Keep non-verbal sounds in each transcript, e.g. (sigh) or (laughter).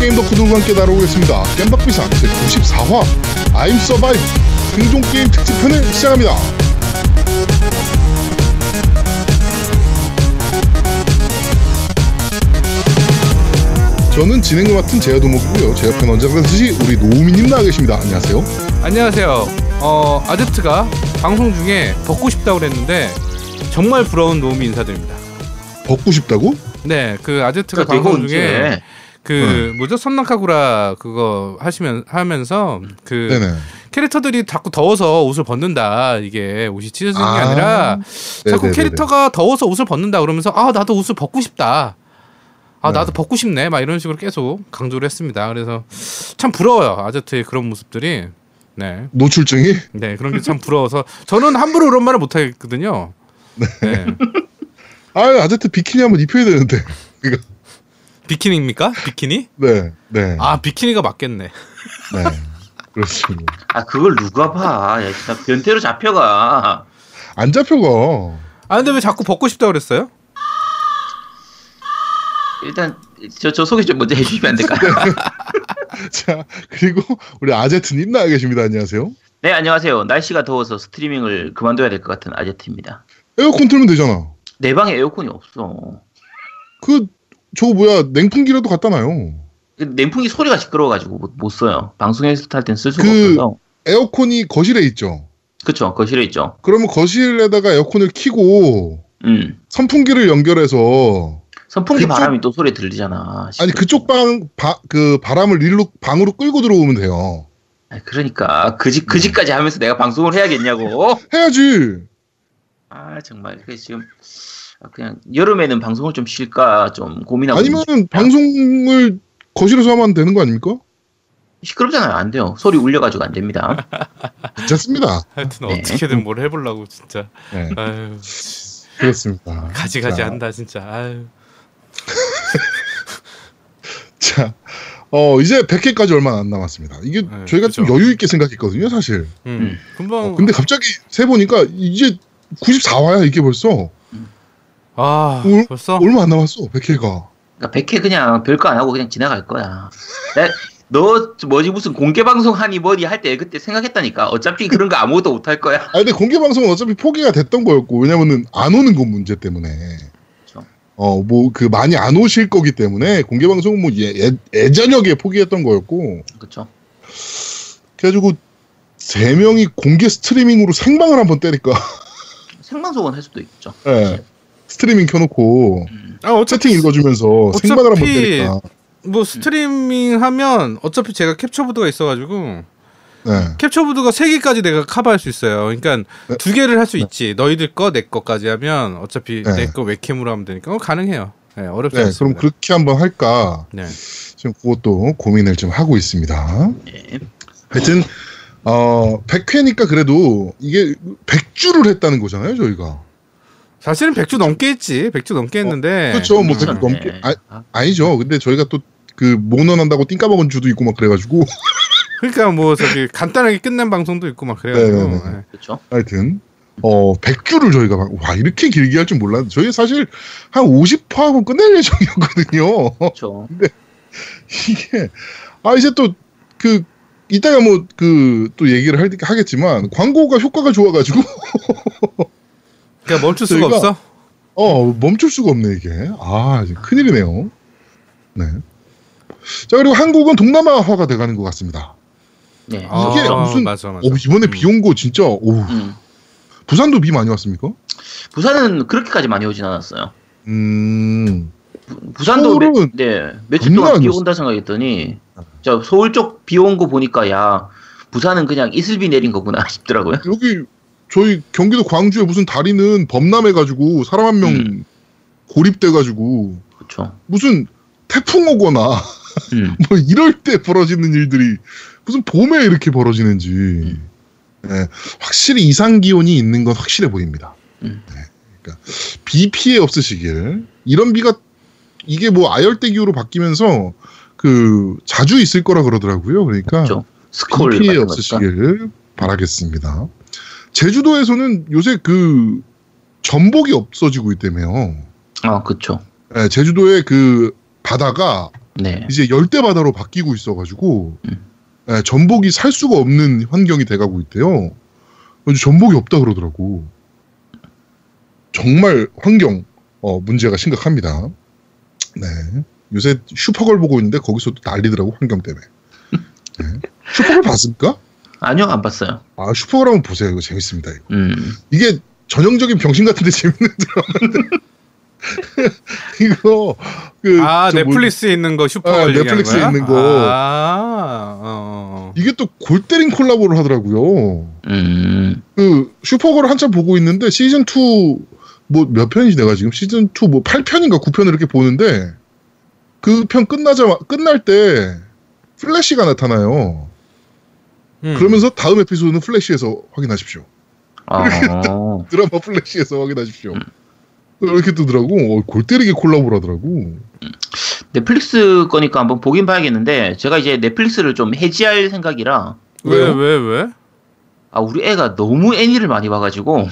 게임 덕후 들과 함께 다뤄보겠습니다. 겜박비상 제94화 I'm Survive 생존게임 특집편을 시작합니다. 저는 진행을 맡은 제야도목이고요. 제 옆에는 언제나 듯이 우리 노우미님 나와 계십니다. 안녕하세요. 안녕하세요. 어, 아제트가 방송 중에 벗고 싶다고 그랬는데 정말 부러운 노움이 인사드립니다. 벗고 싶다고? 네, 그 아제트가 그러니까 방송 중에 그 뭐죠 선나카구라 그거 하시면 하면서 그 네네. 캐릭터들이 자꾸 더워서 옷을 벗는다 이게 옷이 찢어지는 게 아. 아~ 니라 자꾸 네네네네. 캐릭터가 더워서 옷을 벗는다 그러면서 아 나도 옷을 벗고 싶다. 아 네. 나도 벗고 싶네 막 이런 식으로 계속 강조를 했습니다. 그래서 참 부러워요 아제트의 그런 모습들이. 네. 노출증이? 네, 그런 게 참 부러워서 저는 함부로 그런 말을 못 하겠거든요. 네. (laughs) 아, 아제트 비키니 한번 입혀야 되는데. (laughs) 비키니입니까? 비키니? 네, 네, 아, 비키니가 맞겠네. 네. 그렇습니다. 아 그걸 누가 봐? 야, 진짜 변태로 잡혀가. 안 잡혀가. 아, 근데 왜 자꾸 벗고 싶다고 그랬어요? 일단 저, 저 소개 좀 먼저 해주시면 안 될까요? (laughs) 자, 그리고 우리 아제트님 나와 계십니다. 안녕하세요. 네 안녕하세요. 날씨가 더워서 스트리밍을 그만둬야 될 것 같은 아제트입니다. 에어컨 틀면 되잖아. 내 방에 에어컨이 없어. 그, 저거 뭐야, 냉풍기라도 갖다 놔요. 그 냉풍기 소리가 시끄러워가지고 못, 못 써요. 방송에서 탈 땐 쓸 수가 그- 없어서. 에어컨이 거실에 있죠. 그쵸 거실에 있죠. 그러면 거실에다가 에어컨을 켜고 음 선풍기를 연결해서 선풍기 그쪽- 바람이 또 소리 들리잖아. 아니 그쪽 방, 바, 그 바람을 일로 방으로 끌고 들어오면 돼요. 아니, 그러니까 그집 음. 그집까지 하면서 내가 방송을 해야겠냐고. (laughs) 해야지. 아 정말 그 지금 그냥 여름에는 방송을 좀 쉴까 좀 고민하고 아니면 있는 방송을 거실에서 하면 되는 거 아닙니까? 시끄럽잖아요. 안 돼요. 소리 울려가지고 안 됩니다. (laughs) 괜찮습니다. 하여튼 네. 어떻게든 뭘 해보려고 진짜. 네, 아유, 그렇습니다. 가지가지 자, 한다 진짜. 아유. (laughs) 자, 어, 이제 100회까지 얼마 안 남았습니다. 이게 네, 저희가 좀 그죠. 여유 있게 생각했거든요, 사실. 음. 음. 금방. 어, 근데 갑자기 세 보니까 이제 94화야, 이게 벌써. 아, 올- 벌써? 얼마 안 남았어, 100회가. 그러니까 100회 그냥 별거 안 하고 그냥 지나갈 거야. 내- 너 뭐지 무슨 공개 방송 하니 뭐니 할 때 그때 생각했다니까. 어차피 그런 거 아무것도 못 할 거야. 아, 근데 공개 방송은 어차피 포기가 됐던 거였고, 왜냐면은 안 오는 건 문제 때문에. 그렇죠. 어, 뭐, 그, 많이 안 오실 거기 때문에, 공개 방송은 뭐, 예, 예, 예전역에 포기했던 거였고, 그렇죠. 그래가지고, 세 명이 공개 스트리밍으로 생방을 한번 때릴까. (laughs) 생방송은 할 수도 있죠. 예. 스트리밍 켜놓고, 아, 어차피 채팅 읽어주면서 생방을 한번 때릴까. 뭐 스트리밍 하면 어차피 제가 캡처 보드가 있어가지고 네. 캡처 보드가 세 개까지 내가 커버할 수 있어요. 그러니까 네. 두 개를 할 수 있지. 너희들 거 내 거까지 하면 어차피 네. 내거 웹캠으로 하면 되니까 어, 가능해요. 네, 어렵지 네, 그럼 않습니다. 그렇게 한번 할까. 네. 지금 그것도 고민을 좀 하고 있습니다. 예. 하여튼, 어, 100회니까 그래도 이게 100주를 했다는 거잖아요, 저희가. 사실은 100주 넘게 했지. 100주 넘게 했는데 그렇죠. 뭐, 100주 그렇네. 넘게. 아, 아, 아니죠. 근데 저희가 또 그 모논한다고 띵 까 먹은 주도 있고 막 그래가지고. 그러니까 뭐 저기 간단하게 끝낸 방송도 있고 막 그래가지고 네네네. 네. 그렇죠. 하여튼, 어, 100주를 저희가 막, 와, 이렇게 길게 할 줄 몰랐는데, 저희 사실 한 50화하고 끝낼 예정이었거든요. 그렇죠. (laughs) 이게 아 이제 또그 이따가 뭐 그 또 얘기를 할, 하겠지만 광고가 효과가 좋아가지고 (laughs) 그러니까 멈출 수가 저희가- 없어. 어 멈출 수가 없네 이게 아 큰일이네요. 네. 자 그리고 한국은 동남아화가 돼가는 것 같습니다. 네. 이게 아, 무슨- 맞아 맞아. 오, 이번에 음. 비온 거 진짜 오 음. 부산도 비 많이 왔습니까? 부산은 그렇게까지 많이 오진 않았어요. 음 부- 몇, 서울은 네, 며칠 동안 비. 온다 생각했더니 저 서울 쪽 비 온 거 보니까 야 부산은 그냥 이슬비 내린 거구나 (laughs) 싶더라고요. 여기 저희 경기도 광주에 무슨 다리는 범람해가지고 사람 한명 음. 고립돼가지고 그렇죠. 무슨 태풍 오거나 (laughs) 음. 뭐 이럴 때 벌어지는 일들이 무슨 봄에 이렇게 벌어지는지 음. 네, 확실히 이상 기온이 있는 건 확실해 보입니다. 음. 네, 그러니까 비 피해 없으시길 이런 비가 이게 뭐 아열대 기후로 바뀌면서 그 자주 있을 거라 그러더라고요. 그러니까 그렇죠. 비 스콜 피해. 없으시길 바라겠습니다. 제주도에서는 요새 그 전복이 없어지고 있다며요. 아, 그렇죠. 네, 제주도의 그 바다가 네. 이제 열대 바다로 바뀌고 있어가지고 음. 예, 전복이 살 수가 없는 환경이 돼가고 있대요. 전복이 없다 그러더라고. 정말 환경 어, 문제가 심각합니다. 네. 요새 슈퍼걸 보고 있는데 거기서도 난리더라고 환경 때문에. 네. 슈퍼걸 봤습니까? 아니요, 안 봤어요. 아 슈퍼걸 한번 보세요. 이거 재밌습니다. 이거. 음. 이게 전형적인 병신 같은데 (laughs) 재밌는 드라마인데 (laughs) 이거 그아저 뭐- 넷플릭스에 있는 거 슈퍼 아, 넷플릭스에 거야? 있는 거. 아, 어. 이게 또 골 때린 콜라보를 하더라고요. 음. 그 슈퍼걸 한참 보고 있는데 시즌 2 뭐 몇 편이지 내가 지금 시즌 2 뭐 8편인가 9편을 이렇게 보는데 그 편 끝나자 끝날 때 플래시가 나타나요. 음. 그러면서 다음 에피소드는 플래시에서 확인하십시오. 아. 드라마 플래시에서 확인하십시오. 이렇게 뜨더라고. 어, 골 때리게 콜라보를 하더라고. 넷플릭스 거니까 한번 보긴 봐야겠는데 제가 이제 넷플릭스를 좀 해지할 생각이라 왜? 왜, 왜? 아 우리 애가 너무 애니를 많이 봐가지고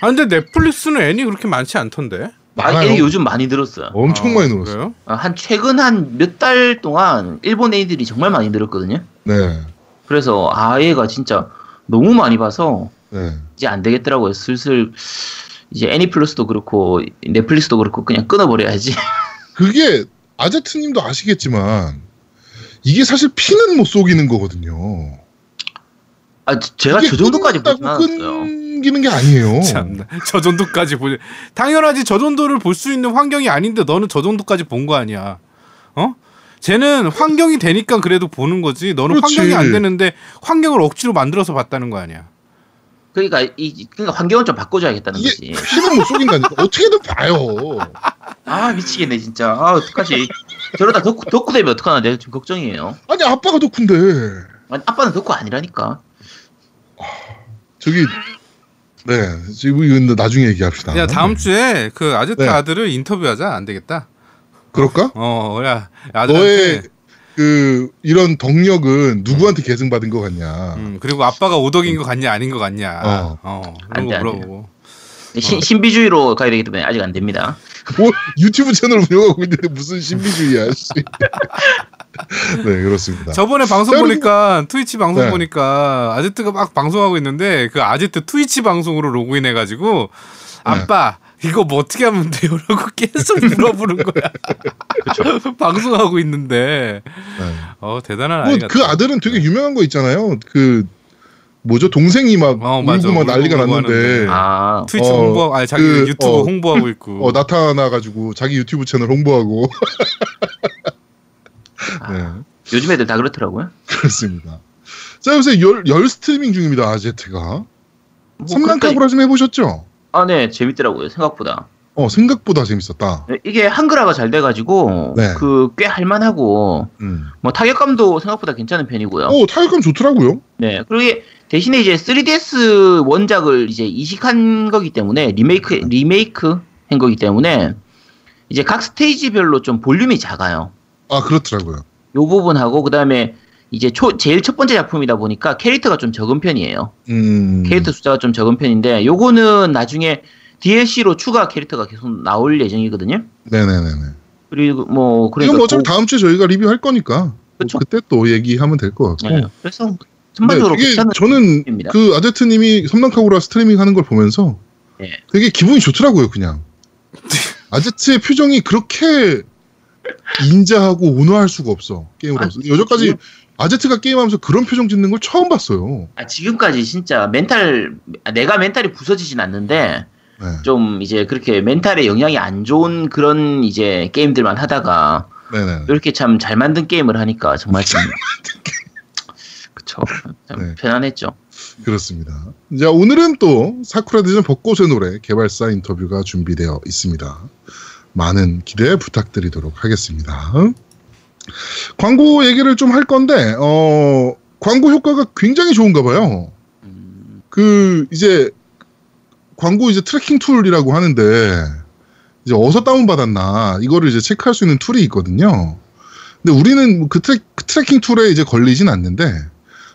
아, 근데 넷플릭스는 애니 그렇게 많지 않던데. 마- 많아요. 애니 요즘 많이 늘었어요. 엄청 아, 많이 늘었어. 그래요? 아, 한 최근 한 몇 달 동안 일본 애니들이 정말 많이 늘었거든요. 네. 그래서 아 얘가 진짜 너무 많이 봐서 네. 이제 안 되겠더라고요. 슬슬 이제 애니플러스도 그렇고 넷플릭스도 그렇고 그냥 끊어버려야지. (laughs) 그게 아제트님도 아시겠지만 이게 사실 피는 못 속이는 거거든요. 아 저- 제가 저 정도까지 끊는다고 않았어요. 끊기는 게 아니에요. 참나. 저 정도까지 보지. 당연하지. 저 정도를 볼 수 있는 환경이 아닌데 너는 저 정도까지 본 거 아니야. 어? 쟤는 환경이 되니까 그래도 보는 거지. 너는 그렇지. 환경이 안 되는데 환경을 억지로 만들어서 봤다는 거 아니야. 그러니까 이 그러니까 환경을 좀 바꿔줘야겠다는 이게 거지. 피는 못 속인다니까. 어떻게든 봐요. 아 미치겠네 진짜. 아 어떡하지? 저러다 덕후 덕후 되면 어떡하나 내가 좀 걱정이에요. 아니 아빠가 덕후인데 아니 아빠는 덕후 아니라니까. 저기 네 지금 이거 나중에 얘기합시다. 야 다음 주에 그 아제트 네. 아들을 인터뷰하자 안 되겠다. 그럴까? 어, 야 너의 아들한테. 그 이런 덕력은 누구한테 계승받은 것 같냐? 음, 그리고 아빠가 오덕인 거 같냐 아닌 거 같냐. 어. 어, 안 그런 돼, 거안 돼. 물어보고. 신, 신비주의로 가야 되기 때문에 아직 안 됩니다. 뭐 유튜브 채널 운영하고 있는데 무슨 신비주의야? 씨. (laughs) 네 그렇습니다. 저번에 방송 자, 보니까 트위치 방송 네. 보니까 아제트가 막 방송하고 있는데 그 아제트 트위치 방송으로 로그인 해가지고 아빠 이거 뭐 어떻게 하면 돼요?라고 (laughs) 계속 물어보는 거야. (laughs) 방송하고 있는데 네. 어 대단한 아이 뭐 같아. 그 아들은 되게 유명한 거 있잖아요. 그 뭐죠 동생이 막 어, 울고 맞아. 막 난리가 울고 났는데 하는데. 아 트위치 어, 홍보 아니 자기 그, 유튜브 어, 홍보하고 있고. 어, 나타나 가지고 자기 유튜브 채널 홍보하고 아, (laughs) 네 요즘 애들 다 그렇더라고요. 그렇습니다. 자 요새 열, 열 스트리밍 중입니다 아제트가 뭐 삼만 그러니까- 카구라 좀 해보셨죠? 아, 네, 재밌더라고요, 생각보다. 어 생각보다 재밌었다. 네, 이게 한글화가 잘 돼가지고, 네. 그, 꽤 할만하고, 음. 뭐, 타격감도 생각보다 괜찮은 편이고요. 어 타격감 좋더라고요. 네, 그리고 대신에 이제 3DS 원작을 이제 이식한 거기 때문에, 리메이크, 리메이크 한 거기 때문에, 이제 각 스테이지별로 좀 볼륨이 작아요. 아 그렇더라고요. 요 부분하고, 그 다음에, 이제 초, 제일 첫 번째 작품이다 보니까 캐릭터가 좀 적은 편이에요. 음. 캐릭터 숫자가 좀 적은 편인데 요거는 나중에 DLC로 추가 캐릭터가 계속 나올 예정이거든요. 네네네네. 그리고 뭐 이건 그러니까 뭐 어차피 그- 다음 주에 저희가 리뷰할 거니까 뭐. 그때 또 얘기하면 될 것 같고. 네, 그래서 전반적으로 네, 저는 입니다. 그 아제트님이 섬랑카구라 스트리밍 하는 걸 보면서 네. 되게 기분이 좋더라고요, 그냥. (laughs) 아제트의 표정이 그렇게 인자하고 온화할 수가 없어, 게임을 아, 하면서. 여태까지 아제트가 게임하면서 그런 표정 짓는 걸 처음 봤어요. 아, 지금까지 진짜 멘탈 내가 멘탈이 부서지진 않는데 네. 좀 이제 그렇게 멘탈에 영향이 안 좋은 그런 이제 게임들만 하다가 네네. 이렇게 참 잘 만든 게임을 하니까 정말 좀 그쵸 참 네. 편안했죠. 그렇습니다. 자, 오늘은 또 사쿠라 디전 벚꽃의 노래 개발사 인터뷰가 준비되어 있습니다. 많은 기대 부탁드리도록 하겠습니다. 광고 얘기를 좀 할 건데, 어, 광고 효과가 굉장히 좋은가 봐요. 음, 그, 이제, 광고 이제 tracking tool이라고 하는데, 이제 어디서 다운 받았나, 이거를 이제 체크할 수 있는 tool이 있거든요. 근데 우리는 그, tra, 그 tracking tool에 이제 걸리진 않는데,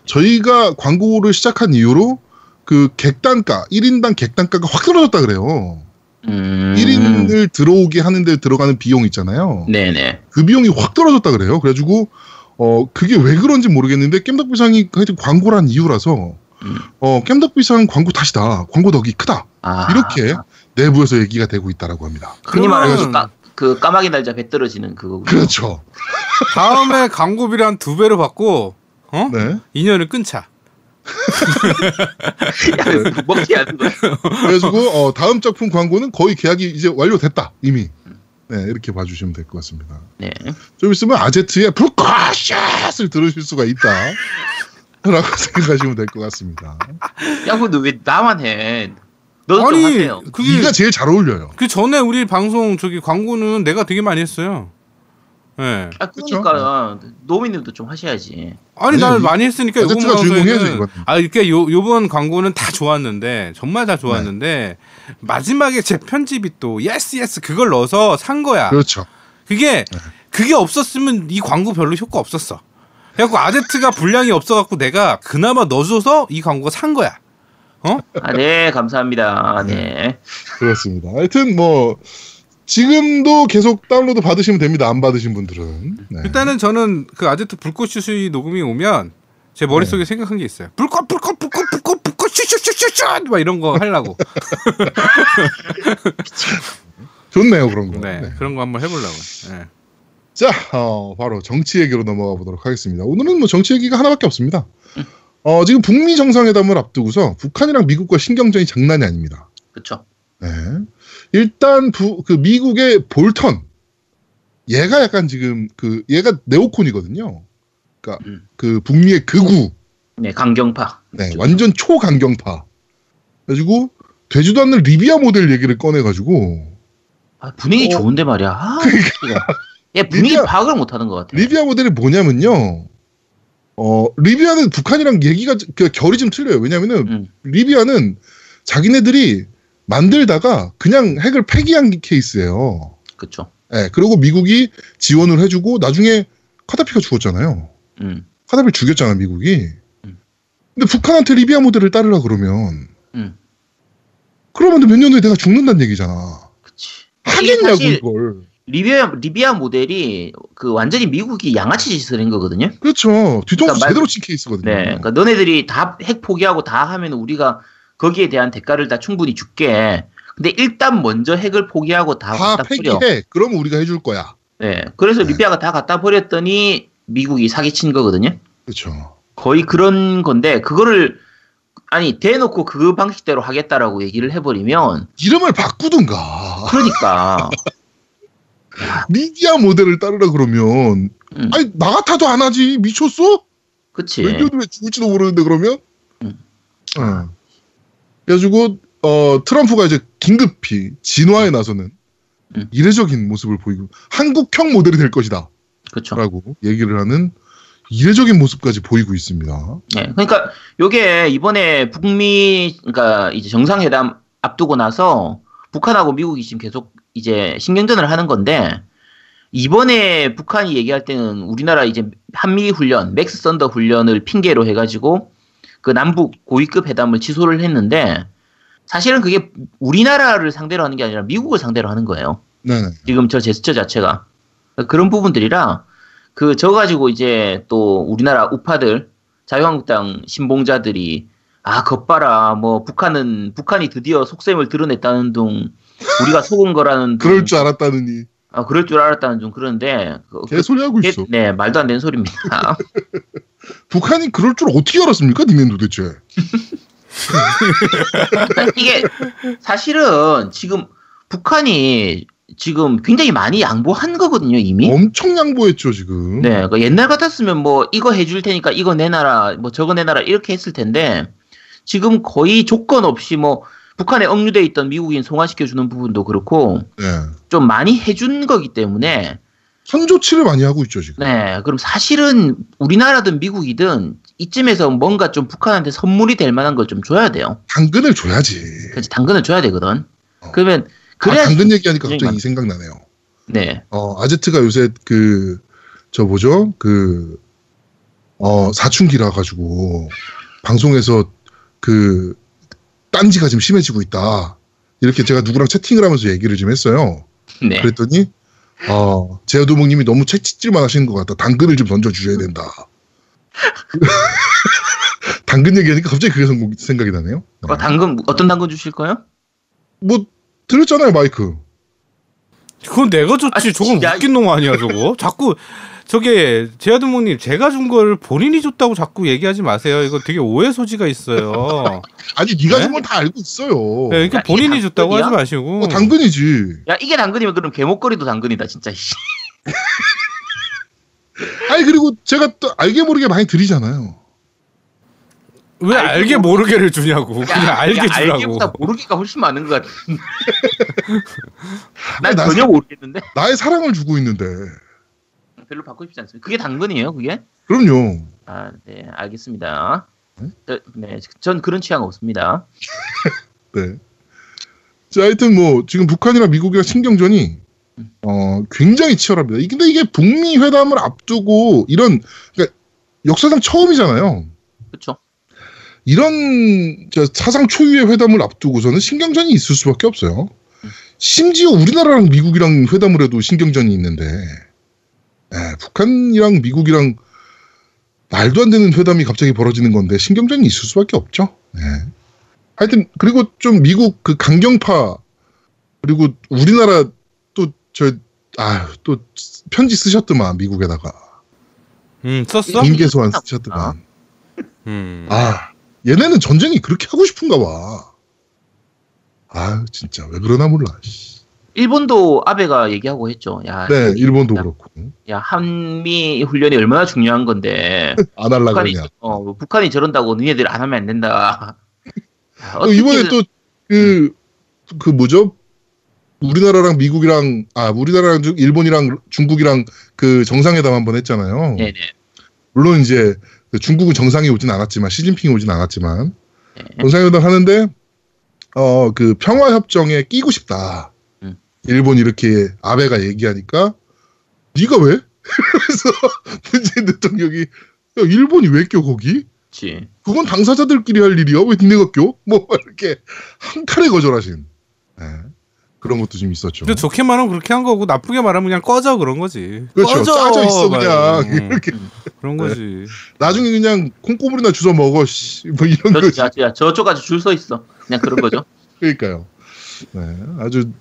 저희가 광고를 시작한 이후로 그 객단가, 1인당 객단가가 확 떨어졌다 그래요. 음. 1인을 들어오게 하는데 들어가는 비용 있잖아요. 네네. 그 비용이 확 떨어졌다 그래요. 그래가지고 어 그게 왜 그런지 모르겠는데 겜덕비상이 하여튼 광고한 이후라서 음. 어 겜덕비상 광고 탓이다. 광고 덕이 크다. 아. 이렇게 내부에서 얘기가 되고 있다라고 합니다. 흔히 말하는 그, 까, 그 까마귀 날자 배 떨어지는 그거군요. 그렇죠. 다음에 광고비를 한 두 배로 받고 어? 네. 인연을 끊자. 야, 먹튀 하는 거. 그래가지고 어, 다음 작품 광고는 거의 계약이 이제 완료됐다 이미. 네 이렇게 봐주시면 될 것 같습니다. 네. 좀 있으면 아제트의 불꽃샷을 들으실 수가 있다. 라고 (laughs) 생각하시면 될 것 같습니다. 야, 근데 왜 나만 해? 너도 좀 아니 하세요. 그게 이가 제일 잘 어울려요. 그 전에 우리 방송 저기 광고는 내가 되게 많이 했어요. 예. 아, 그러니까 노미님도 좀 하셔야지. 아니 이- 많이 했으니까 요번 방송에는. 아 이렇게 요 요번 광고는 다 좋았는데 정말 다 좋았는데 마지막에 제 편집이 또 yes yes 그걸 넣어서 산 거야. 그렇죠. 그게 그게 없었으면 이 광고 별로 효과 없었어. 그래갖고 아제트가 분량이 없어갖고 내가 그나마 넣어줘서 이 광고가 산 거야. 어? 아, 네, 감사합니다. 네. 그렇습니다. 하여튼 뭐 지금도 계속 다운로드 받으시면 됩니다. 안 받으신 분들은. 네. 일단은 저는 그 아제트 불꽃 슈슈이 녹음이 오면 제 네. 머릿속에 생각한 게 있어요. 불꽃 불꽃 불꽃 불꽃 불꽃 슈슈슈슈슈 막 이런 거 하려고. (laughs) 좋네요 그런 거. 네, 네. 그런 거 한번 해 보려고. 네. 자, 어, 바로 정치 얘기로 넘어가 보도록 하겠습니다. 오늘은 뭐 정치 얘기가 하나밖에 없습니다. 어, 지금 북미 정상회담을 앞두고서 북한이랑 미국과 신경전이 장난이 아닙니다. 그쵸. 네. 일단 부, 그 미국의 볼턴 얘가 약간 지금 그 얘가 네오콘이거든요. 그러니까 음. 그 북미의 극우, 네, 강경파. 네, 완전 초강경파. 그래가지고 되지도 않는 리비아 모델 얘기를 꺼내 가지고 아, 분위기 어. 좋은데 말이야. 아, 이거. 얘 분위기 리비아- 파악을 못 하는 것 같아. 리비아 모델이 뭐냐면요. 어, 리비아는 북한이랑 얘기가 그 결이 좀 틀려요. 왜냐면은 음. 리비아는 자기네들이 만들다가 그냥 핵을 폐기한 케이스예요. 그쵸. 예, 그리고 미국이 지원을 해주고 나중에 카다피가 죽었잖아요. 음. 카다피 죽였잖아, 미국이. 음. 근데 북한한테 리비아 모델을 따르라 그러면 음. 그러면 몇 년 후에 내가 죽는다는 얘기잖아. 그치. 하겠냐고 사실 이걸. 리비아, 리비아 모델이 그 완전히 미국이 양아치 짓을 한 거거든요. 그렇죠. 뒤통수 그러니까 말- 제대로 친 케이스거든요. 네. 그러니까 너네들이 다 핵 포기하고 다 하면 우리가 거기에 대한 대가를 다 충분히 줄게. 근데 일단 먼저 핵을 포기하고 다 다 갖다. 폐기해. 그러면 우리가 해줄 거야. 네. 그래서 네. 리비아가 다 갖다 버렸더니 미국이 사기친 거거든요. 그렇죠. 거의 그런 건데 그거를 아니 대놓고 그 방식대로 하겠다라고 얘기를 해버리면 이름을 바꾸든가. 그러니까 (laughs) 리비아 모델을 따르라 그러면 음. 아니 나 같아도 안 하지 미쳤어? 그치 몇년 후에 죽을지도 모르는데 그러면. 음. 어. 그래가지고 어 트럼프가 이제 긴급히 진화에 나서는 음. 이례적인 모습을 보이고 한국형 모델이 될 것이다라고 그렇죠. 얘기를 하는 이례적인 모습까지 보이고 있습니다. 네, 그러니까 요게 이번에 북미 그러니까 이제 정상회담 앞두고 나서 북한하고 미국이 지금 계속 이제 신경전을 하는 건데 이번에 북한이 얘기할 때는 우리나라 이제 한미 훈련, 맥스 썬더 훈련을 핑계로 해가지고 그 남북 고위급 회담을 취소를 했는데 사실은 그게 우리나라를 상대로 하는 게 아니라 미국을 상대로 하는 거예요. 네. 지금 저 제스처 자체가 그런 부분들이라 그 저 가지고 이제 또 우리나라 우파들 자유한국당 신봉자들이 아 겉봐라 뭐 북한은 북한이 드디어 속셈을 드러냈다는 둥 우리가 속은 거라는 둥 그럴 줄 알았다느니 아, 그럴 줄 알았다는 둥 그런데 그- 개소리 하고 그게- 있어. 네 말도 안 되는 소리입니다. (laughs) 북한이 그럴 줄 어떻게 알았습니까, 니네 도대체? (laughs) 이게 사실은 지금 북한이 지금 굉장히 많이 양보한 거거든요 이미. 엄청 양보했죠 지금. 네, 그 옛날 같았으면 뭐 이거 해줄 테니까 이거 내놔라, 뭐 저거 내놔라 이렇게 했을 텐데 지금 거의 조건 없이 뭐 북한에 억류돼 있던 미국인 송환시켜 주는 부분도 그렇고 네. 좀 많이 해준 거기 때문에 선조치를 많이 하고 있죠 지금. 네, 그럼 사실은 우리나라든 미국이든 이쯤에서 뭔가 좀 북한한테 선물이 될 만한 걸 좀 줘야 돼요. 당근을 줘야지. 그래서 당근을 줘야 되거든. 어. 그러면 아, 그래야 당근 얘기하니까 갑자기 굉장히 이 생각 나네요. 네, 어, 아제트가 요새 그, 저 뭐죠? 그, 어, 사춘기라 가지고, 방송에서 그, 딴지가 지금 심해지고 있다. 이렇게 제가 누구랑 채팅을 하면서 얘기를 좀 했어요. 네. 그랬더니 어, 제어도목님이 너무 채찍질만 하시는 것 같다. 당근을 좀 던져주셔야 된다. (laughs) 당근 얘기하니까 갑자기 그게 생- 생각이 나네요. 어, 당근 어떤 당근 주실 거요? 뭐 들었잖아요 마이크. 그건 내가 줬지. 아, 저건 야, 웃긴 놈 아니야 저거. 자꾸 저게 제아드몽님 제가 준 걸 본인이 줬다고 자꾸 얘기하지 마세요. 이거 되게 오해 소지가 있어요. (laughs) 아니 네가 네? 준건다 알고 있어요. 네, 그러니까 야, 본인이 줬다고 하지? 마시고. 어, 당근이지. 야 이게 당근이면 그럼 개목걸이도 당근이다 진짜. 씨. (laughs) 아니 그리고 제가 또 알게 모르게 많이 드리잖아요. 왜 알게 알게 모르게를 주냐고. 그냥 야, 알게 야, 주라고. 알게보다 모르기가 훨씬 많은 것 같은데. (laughs) 난 전혀 사- 모르겠는데. 나의 사랑을 주고 있는데. 별로 받고 싶지 않습니다. 그게 당근이에요, 그게? 그럼요. 아, 네, 알겠습니다. 네? 저, 네, 전 그런 취향 없습니다. (laughs) 네. 자, 하여튼 뭐 지금 북한이랑 미국이랑 신경전이 어 굉장히 치열합니다. 이- 근데 이게 북미 회담을 앞두고 이런 그러니까 역사상 처음이잖아요. 그렇죠? 이런 저 사상 초유의 회담을 앞두고서는 신경전이 있을 수밖에 없어요. 심지어 우리나라랑 미국이랑 회담을 해도 신경전이 있는데 예, 북한이랑 미국이랑 말도 안 되는 회담이 갑자기 벌어지는 건데 신경전이 있을 수밖에 없죠. 예. 하여튼 그리고 좀 미국 그 강경파 그리고 우리나라 또 저 아 또 편지 쓰셨더만 미국에다가 음, 썼어? 임계 소환 쓰셨더만 음. 아 얘네는 전쟁이 그렇게 하고 싶은가 봐. 아 진짜 왜 그러나 몰라. 씨. 일본도 아베가 얘기하고 했죠. 야, 네 일본도 야, 그렇고 야 한미 훈련이 얼마나 중요한 건데 (laughs) 안 할라 북한이 그러냐. 어, 북한이 저런다고 니네들 안 하면 안 된다. 야, (laughs) 어, 이번에 또 그 그 뭐죠? 우리나라랑 미국이랑 아 우리나라랑 중- 일본이랑 중국이랑 그 정상회담 한번 했잖아요. 네네. 물론 이제 그 중국은 정상이 오진 않았지만 시진핑이 오진 않았지만 네. 정상회담 하는데 어 그 평화 협정에 끼고 싶다. 음. 일본 이렇게 아베가 얘기하니까 네가 왜? 그래서 (laughs) 문재인 대통령이 야, 일본이 왜 껴 거기? 그렇지. 그건 당사자들끼리 할 일이야. 왜 니네가 껴? 뭐 (laughs) 이렇게 한 칼에 거절하신 예, 그런 것도 좀 있었죠. 근데 좋게 말하면 그렇게 한 거고 나쁘게 말하면 그냥 꺼져 그런 거지. 그렇죠. 꺼져! 짜져 있어 그냥. 음, 이렇게 그런 거지. 나중에 그냥 콩고물이나 주워 먹어. 씨. 뭐 이런 저, 거지. 야, 야, 저쪽까지 줄 서 있어. 그냥 그런 거죠. (laughs) 그러니까요. 네, 아주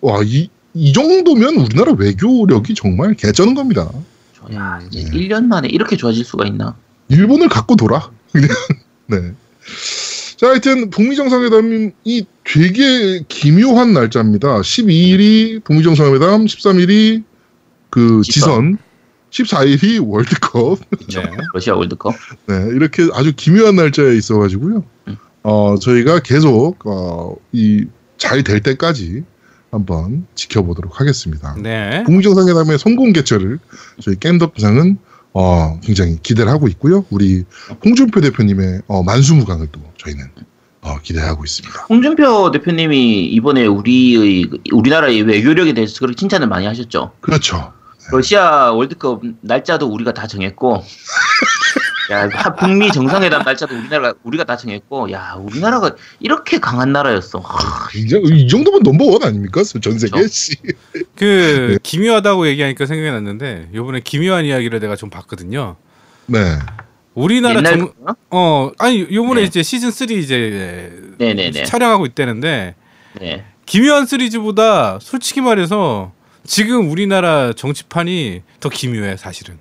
와 이 이 정도면 우리나라 외교력이 정말 개쩌는 겁니다. 야, 이제 네. 1년 만에 이렇게 좋아질 수가 있나? 일본을 갖고 돌아. (laughs) 그냥 네. 자, 하여튼 북미 정상회담이 되게 기묘한 날짜입니다. 12일이 북미 정상회담, 13일이 그 지선, 14일이 월드컵. (laughs) 네. 러시아 월드컵. 네, 이렇게 아주 기묘한 날짜에 있어가지고요. 음. 어, 저희가 계속 어, 이 잘 될 때까지 한번 지켜보도록 하겠습니다. 네. 북미 정상회담의 성공 개최를 저희 겜덕부상은 어, 굉장히 기대를 하고 있고요. 우리 홍준표 대표님의 어, 만수무강을 또 저희는 어, 기대하고 있습니다. 홍준표 대표님이 이번에 우리의 우리나라의 외교력에 대해서 그렇게 칭찬을 많이 하셨죠. 그렇죠. 러시아 월드컵 날짜도 우리가 다 정했고, (laughs) 야 하- 북미 정상회담 날짜도 우리나라 우리가 다 정했고, 야 우리나라가 이렇게 강한 나라였어. 하, 이, 정- 이 정도면 넘버원 아닙니까? 전 세계. 그 네. 기묘하다고 얘기하니까 생각이 났는데 요번에 기묘한 이야기를 내가 좀 봤거든요. 네. 우리나라 정, 거? 어 아니 요번에 네. 이제 시즌 3 이제 네네네. 촬영하고 있다는데 네. 기묘한 시리즈보다 솔직히 말해서 지금 우리나라 정치판이 더 기묘해 사실은.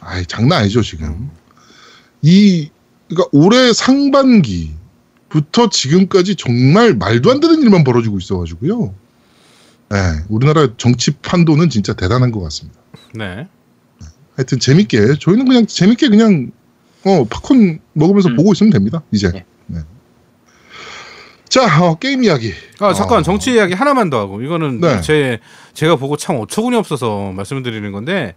아이 장난 아니죠 지금. 이 그러니까 올해 상반기부터 지금까지 정말 말도 안 되는 일만 벌어지고 있어가지고요. 네, 우리나라 정치 판도는 진짜 대단한 것 같습니다. 네. 하여튼 재밌게 저희는 그냥 재밌게 그냥 어 팝콘 먹으면서 음. 보고 있으면 됩니다. 이제. 네. 네. 자 어, 게임 이야기. 아 잠깐 어, 정치 이야기 하나만 더 하고 이거는 네. 제 제가 보고 참 어처구니 없어서 말씀드리는 건데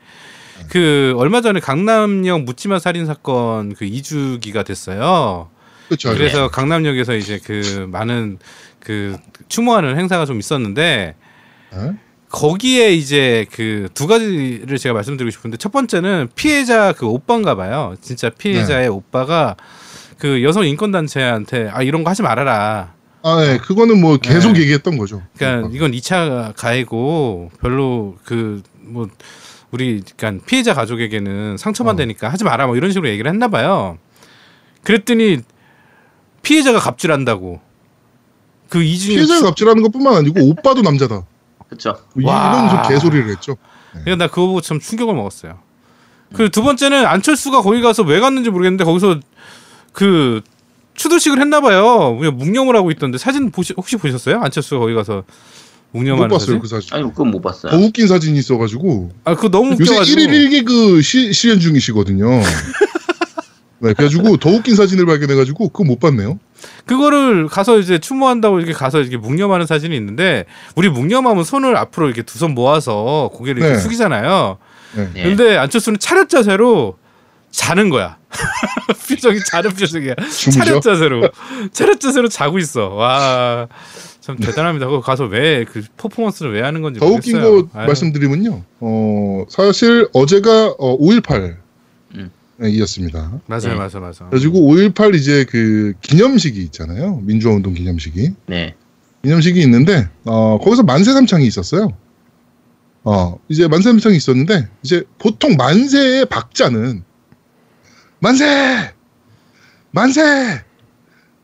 그 얼마 전에 강남역 묻지마 살인 사건 그 2주기가 됐어요. 그렇죠. 그래서 강남역에서 이제 그 많은 그 추모하는 행사가 좀 있었는데 네. 거기에 이제 그 두 가지를 제가 말씀드리고 싶은데 첫 번째는 피해자 그 오빠인가 봐요. 진짜 피해자의 오빠가 그 여성 인권 단체한테 아 이런 거 하지 말아라. 아, 네. 그거는 뭐 계속 네. 얘기했던 거죠. 그러니까 이건 2차 가해고 별로 그뭐 우리 그러니까 피해자 가족에게는 상처만 어. 되니까 하지 마라 뭐 이런 식으로 얘기를 했나 봐요. 그랬더니 피해자가 갑질한다고. 그 이준이 피해자가 갑질하는 것뿐만 아니고 오빠도 남자다. 그쵸. 이- 와. 이런 좀 개소리를 했죠. 그러니까 나 그거 보고 참 충격을 먹었어요. 그두 번째는 안철수가 거기 가서 왜 갔는지 모르겠는데 거기서 그 추도식을 했나 봐요. 그냥 묵념을 하고 있던데 사진 보시, 혹시 보셨어요? 안철수가 거기 가서 못 봤어요 사진? 그 사진. 아니 그건 못 봤어요. 더 웃긴 사진이 있어가지고 아 그거 너무 요새 웃겨가지고 1일 1개그 시, 실현 중이시거든요. (laughs) 네, 그래가지고 더 웃긴 사진을 발견해가지고 그거 못 봤네요. 그거를 가서 이제 추모한다고 이렇게 가서 이렇게 묵념하는 사진이 있는데 우리 묵념하면 손을 앞으로 이렇게 두 손 모아서 고개를 이렇게 네. 숙이잖아요. 네. 네. 근데 안철수는 차렷 자세로 자는 거야. (laughs) 표정이 자는 표정이야. 차렷 자세로 차렷 자세로 자고 있어. 와. 참 대단합니다. 그거 가서 왜 그 퍼포먼스를 왜 하는 건지 더 웃긴 모르겠어요. 거 아유, 말씀드리면요. 어, 사실 어제가 어, 5.18 음. 이었습니다. 맞아요, 네. 맞아, 맞아. 그래가지고 5.18 이제 그 기념식이 있잖아요. 민주화운동 기념식이. 네. 기념식이 있는데 어, 거기서 만세삼창이 있었어요. 어, 이제 만세삼창이 있었는데 이제 보통 만세의 박자는 만세, 만세,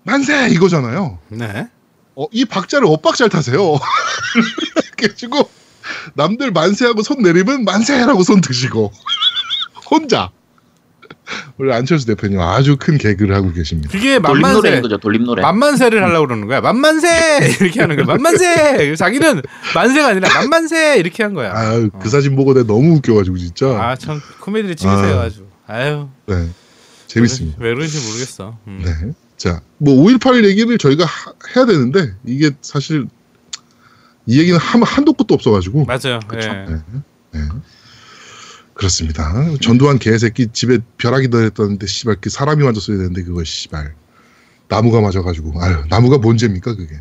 만세 이거잖아요. 네. 어, 이 박자를 엇박자를 타세요. (laughs) 그래가지고 남들 만세하고 손 내리면 만세라고 손 드시고 (laughs) 혼자. 원래 안철수 대표님 아주 큰 개그를 하고 계십니다. 그게 돌림 만만세. 노래인 거죠. 돌림 노래. 만만세를 하려고 그러는 거야. 만만세 (laughs) 이렇게 하는 거야. 만만세. 자기는 만세가 아니라 만만세 이렇게 한 거야. 아유 그 사진 보고 내가 너무 웃겨가지고 진짜. 아 참 코미디를 찍으세요 아. 아주. 아유. 네, 재밌습니다. 왜 그런지 모르겠어. 음. 네. 자, 뭐 5.18 얘기를 저희가 하- 해야 되는데 이게 사실 이 얘기는 한, 한도 끝도 없어가지고. 맞아요. 그쵸. 예. 네. 네. 그렇습니다. 전두환 개새끼 집에 벼락이 들어있던데 씨발 그 사람이 맞았어야 되는데 그거 씨발 나무가 맞아가지고 아유 나무가 뭔 죄입니까 그게.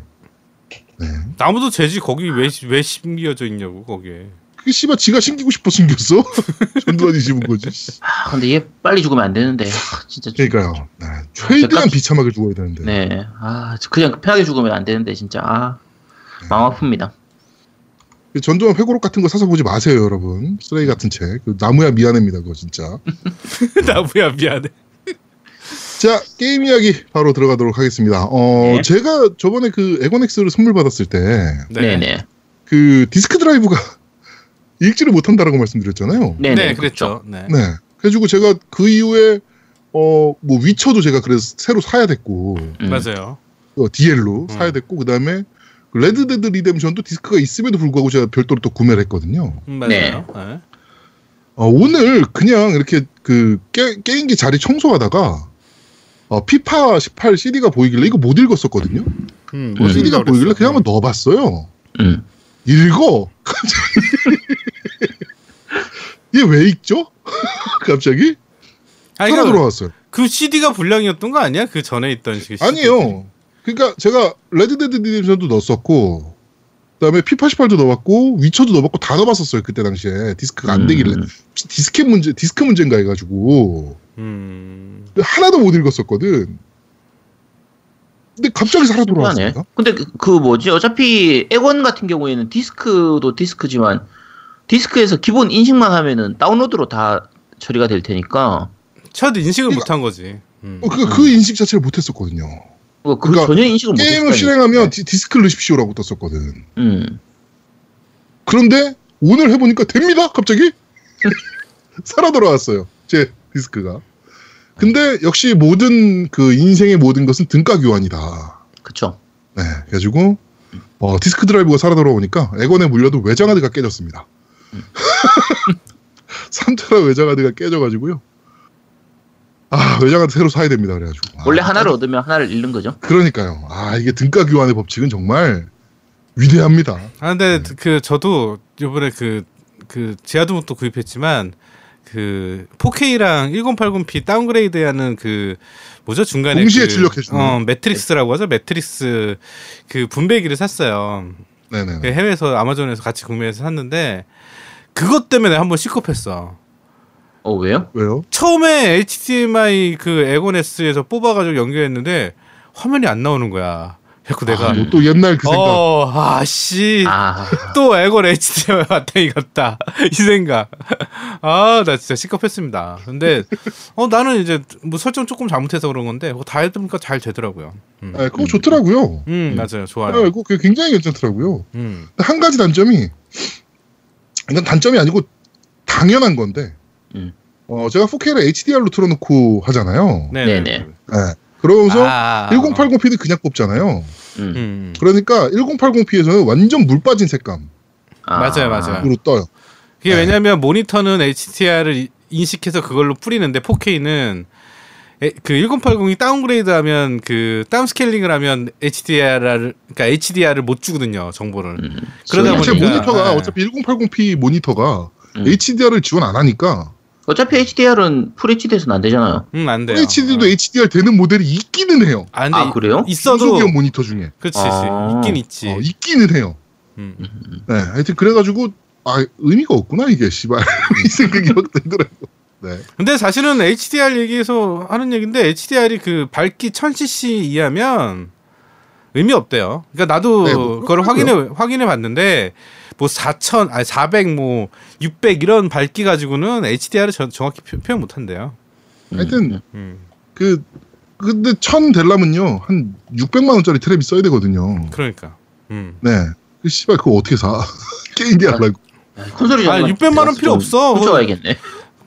네. 나무도 재지 거기 왜 왜 심겨져 있냐고 거기에. 그 씨발 지가 숨기고 싶어 숨겼어. (laughs) 전두환이 집은 거지. 씨. 아, 근데 얘 빨리 죽으면 안 되는데. 아, 진짜. 좀- 그러니까요. 네. 최대한 비참하게 죽어야 되는데. 네. 아, 그냥 편하게 죽으면 안 되는데 진짜. 아. 마음 아픕니다. 그 전두환 회고록 같은 거 사서 보지 마세요, 여러분. 쓰레기 같은 책. 그 나무야 미안합니다, 그거 진짜. (laughs) 나무야 미안해. 자, 게임 이야기 바로 들어가도록 하겠습니다. 어, 네. 제가 저번에 그 엑원엑스를 선물 받았을 때, 네, 네. 그 디스크 드라이브가 읽지를 못한다라고 말씀드렸잖아요. 네, 네, 네. 그랬죠. 네. 네. 그래가지고 제가 그 이후에, 어, 뭐 위쳐도 제가 그래서 새로 사야 됐고, 음. 맞아요. 어, DL로 음. 사야 됐고, 그 다음에 레드데드 리뎀션도 디스크가 있음에도 불구하고 제가 별도로 또 구매를 했거든요. 음, 맞아요. 네. 어, 오늘 그냥 이렇게 그 게, 게임기 자리 청소하다가 어, 피파 18 CD가 보이길래 이거 못 읽었었거든요. 음, 그 음. CD가 보이길래 그냥 한번 넣어봤어요. 음. 읽어. (laughs) 얘 왜 읽죠? (laughs) 갑자기 아니, 그러니까 돌아왔어요. 그 CD가 불량이었던 거 아니야? 그 전에 있던 그 CD. 아니에요. 그러니까 제가 레드데드 리뎀션도 넣었었고, 그다음에 피파 18도 넣어봤고, 위쳐도 넣어봤고 다 넣어봤었어요 그때 당시에 디스크가 안 되길래 음. 디스켓 문제 디스크 문제인가 해가지고 음. 하나도 못 읽었었거든. 근데 갑자기 살아. 돌아왔습니다. 근데 그, 그 뭐지? 어차피 엑원 같은 경우에는 디스크도 디스크지만 디스크에서 기본 인식만 하면은 다운로드로 다 처리가 될 테니까 첫 인식을 이거- 못한 거지. 음. 어, 그, 그 인식 자체를 못했었거든요. 그, 그 그러니까 전혀 인식을 못 게임을 실행하면 디, 디스크를 넣으십시오라고 떴었거든. 음. 그런데 오늘 해보니까 됩니다. 갑자기 (laughs) 살아 돌아왔어요. 제 디스크가. 근데 역시 모든 그 인생의 모든 것은 등가 교환이다. 그쵸. 네, 그래가지고 어, 디스크 드라이브가 살아 돌아오니까 엑원에 물려둔 외장하드가 깨졌습니다. (laughs) 삼테라 외장하드가 깨져가지고요. 아 외장하드 새로 사야 됩니다. 그래가지고 아, 원래 하나를 얻으면 하나를 잃는 거죠. 그러니까요. 아 이게 등가 교환의 법칙은 정말 위대합니다. 아 근데 그 저도 이번에 그그 지하드목도 구입했지만 그 4K랑 1080p downgrade하는 그 뭐죠 중간에 동시에 그, 출력해 주는. 어 매트릭스라고 하죠 매트릭스 그 분배기를 샀어요 네네. 그 해외에서 아마존에서 같이 구매해서 샀는데 그것 때문에 한번 시겁했어. 어 왜요? 왜요? 처음에 HDMI 그 에곤 S에서 뽑아가지고 연결했는데 화면이 안 나오는 거야. 자꾸 내가 아, 또 옛날 그 생각. 어, 아씨. 아, 또 에걸 HDMI 왔다이 갔다. (laughs) 이 생각. 아 나 진짜 시겁했습니다. 근데 어 나는 이제 뭐 설정 조금 잘못해서 그런 건데 그거 다 해보니까 잘 되더라고요. 음, 네, 그거 좋더라고요. 음 맞아요. 네, 좋아요. 그거 굉장히 괜찮더라고요. 음. 한 가지 단점이 이건 단점이 아니고 당연한 건데 음. 어, 제가 4K를 HDR로 틀어놓고 하잖아요. 네. 네네 네네. 그러면서 아, 1080p는 그냥 뽑잖아요. 음. 음. 그러니까 1080p에서는 완전 물 빠진 색감으로 아, 맞아요, 맞아요. 떠요. 그게 네. 왜냐면 모니터는 HDR을 인식해서 그걸로 뿌리는데 4K는 그 1080이 다운그레이드하면 그 다운스케일링을 하면 HDR을 그러니까 HDR을 못 주거든요 정보를 음. 그러다 제 보니까- 모니터가 네. 어차피 1080p 모니터가 음. HDR을 지원 안 하니까 어차피 HDR은 풀 HD에서는 안 되잖아요. 음 안 돼요 HD도 HDR 되는 모델이 있기는 해요. 아, 아, 그래요? 있어도 중소기업 모니터 중에 그렇지 아. 있긴 있지 어, 있기는 해요. 음. 네, 하여튼 그래가지고 아 의미가 없구나 이게 씨발 (laughs) 이 생각이 막 들더라고. 네. 근데 사실은 HDR 얘기해서 하는 얘기인데 HDR이 그 밝기 1000cc 이하면 의미 없대요. 그러니까 나도 네, 뭐 그걸 그렇더라고요. 확인해 확인해 봤는데 뭐 4000, 아니 400, 뭐 600 이런 밝기 가지고는 HDR을 저, 정확히 표, 표현 못 한대요. 하여튼 음. 음. 그 근데 천 될라면요 한 600만 원짜리 테레비 써야 되거든요. 그러니까. 음. 네. 그 씨발 그거 어떻게 사? (laughs) 게임기 하려고. 아, 콘솔이 아니, 정말 600만 원 필요 없어. 훔쳐와야겠네.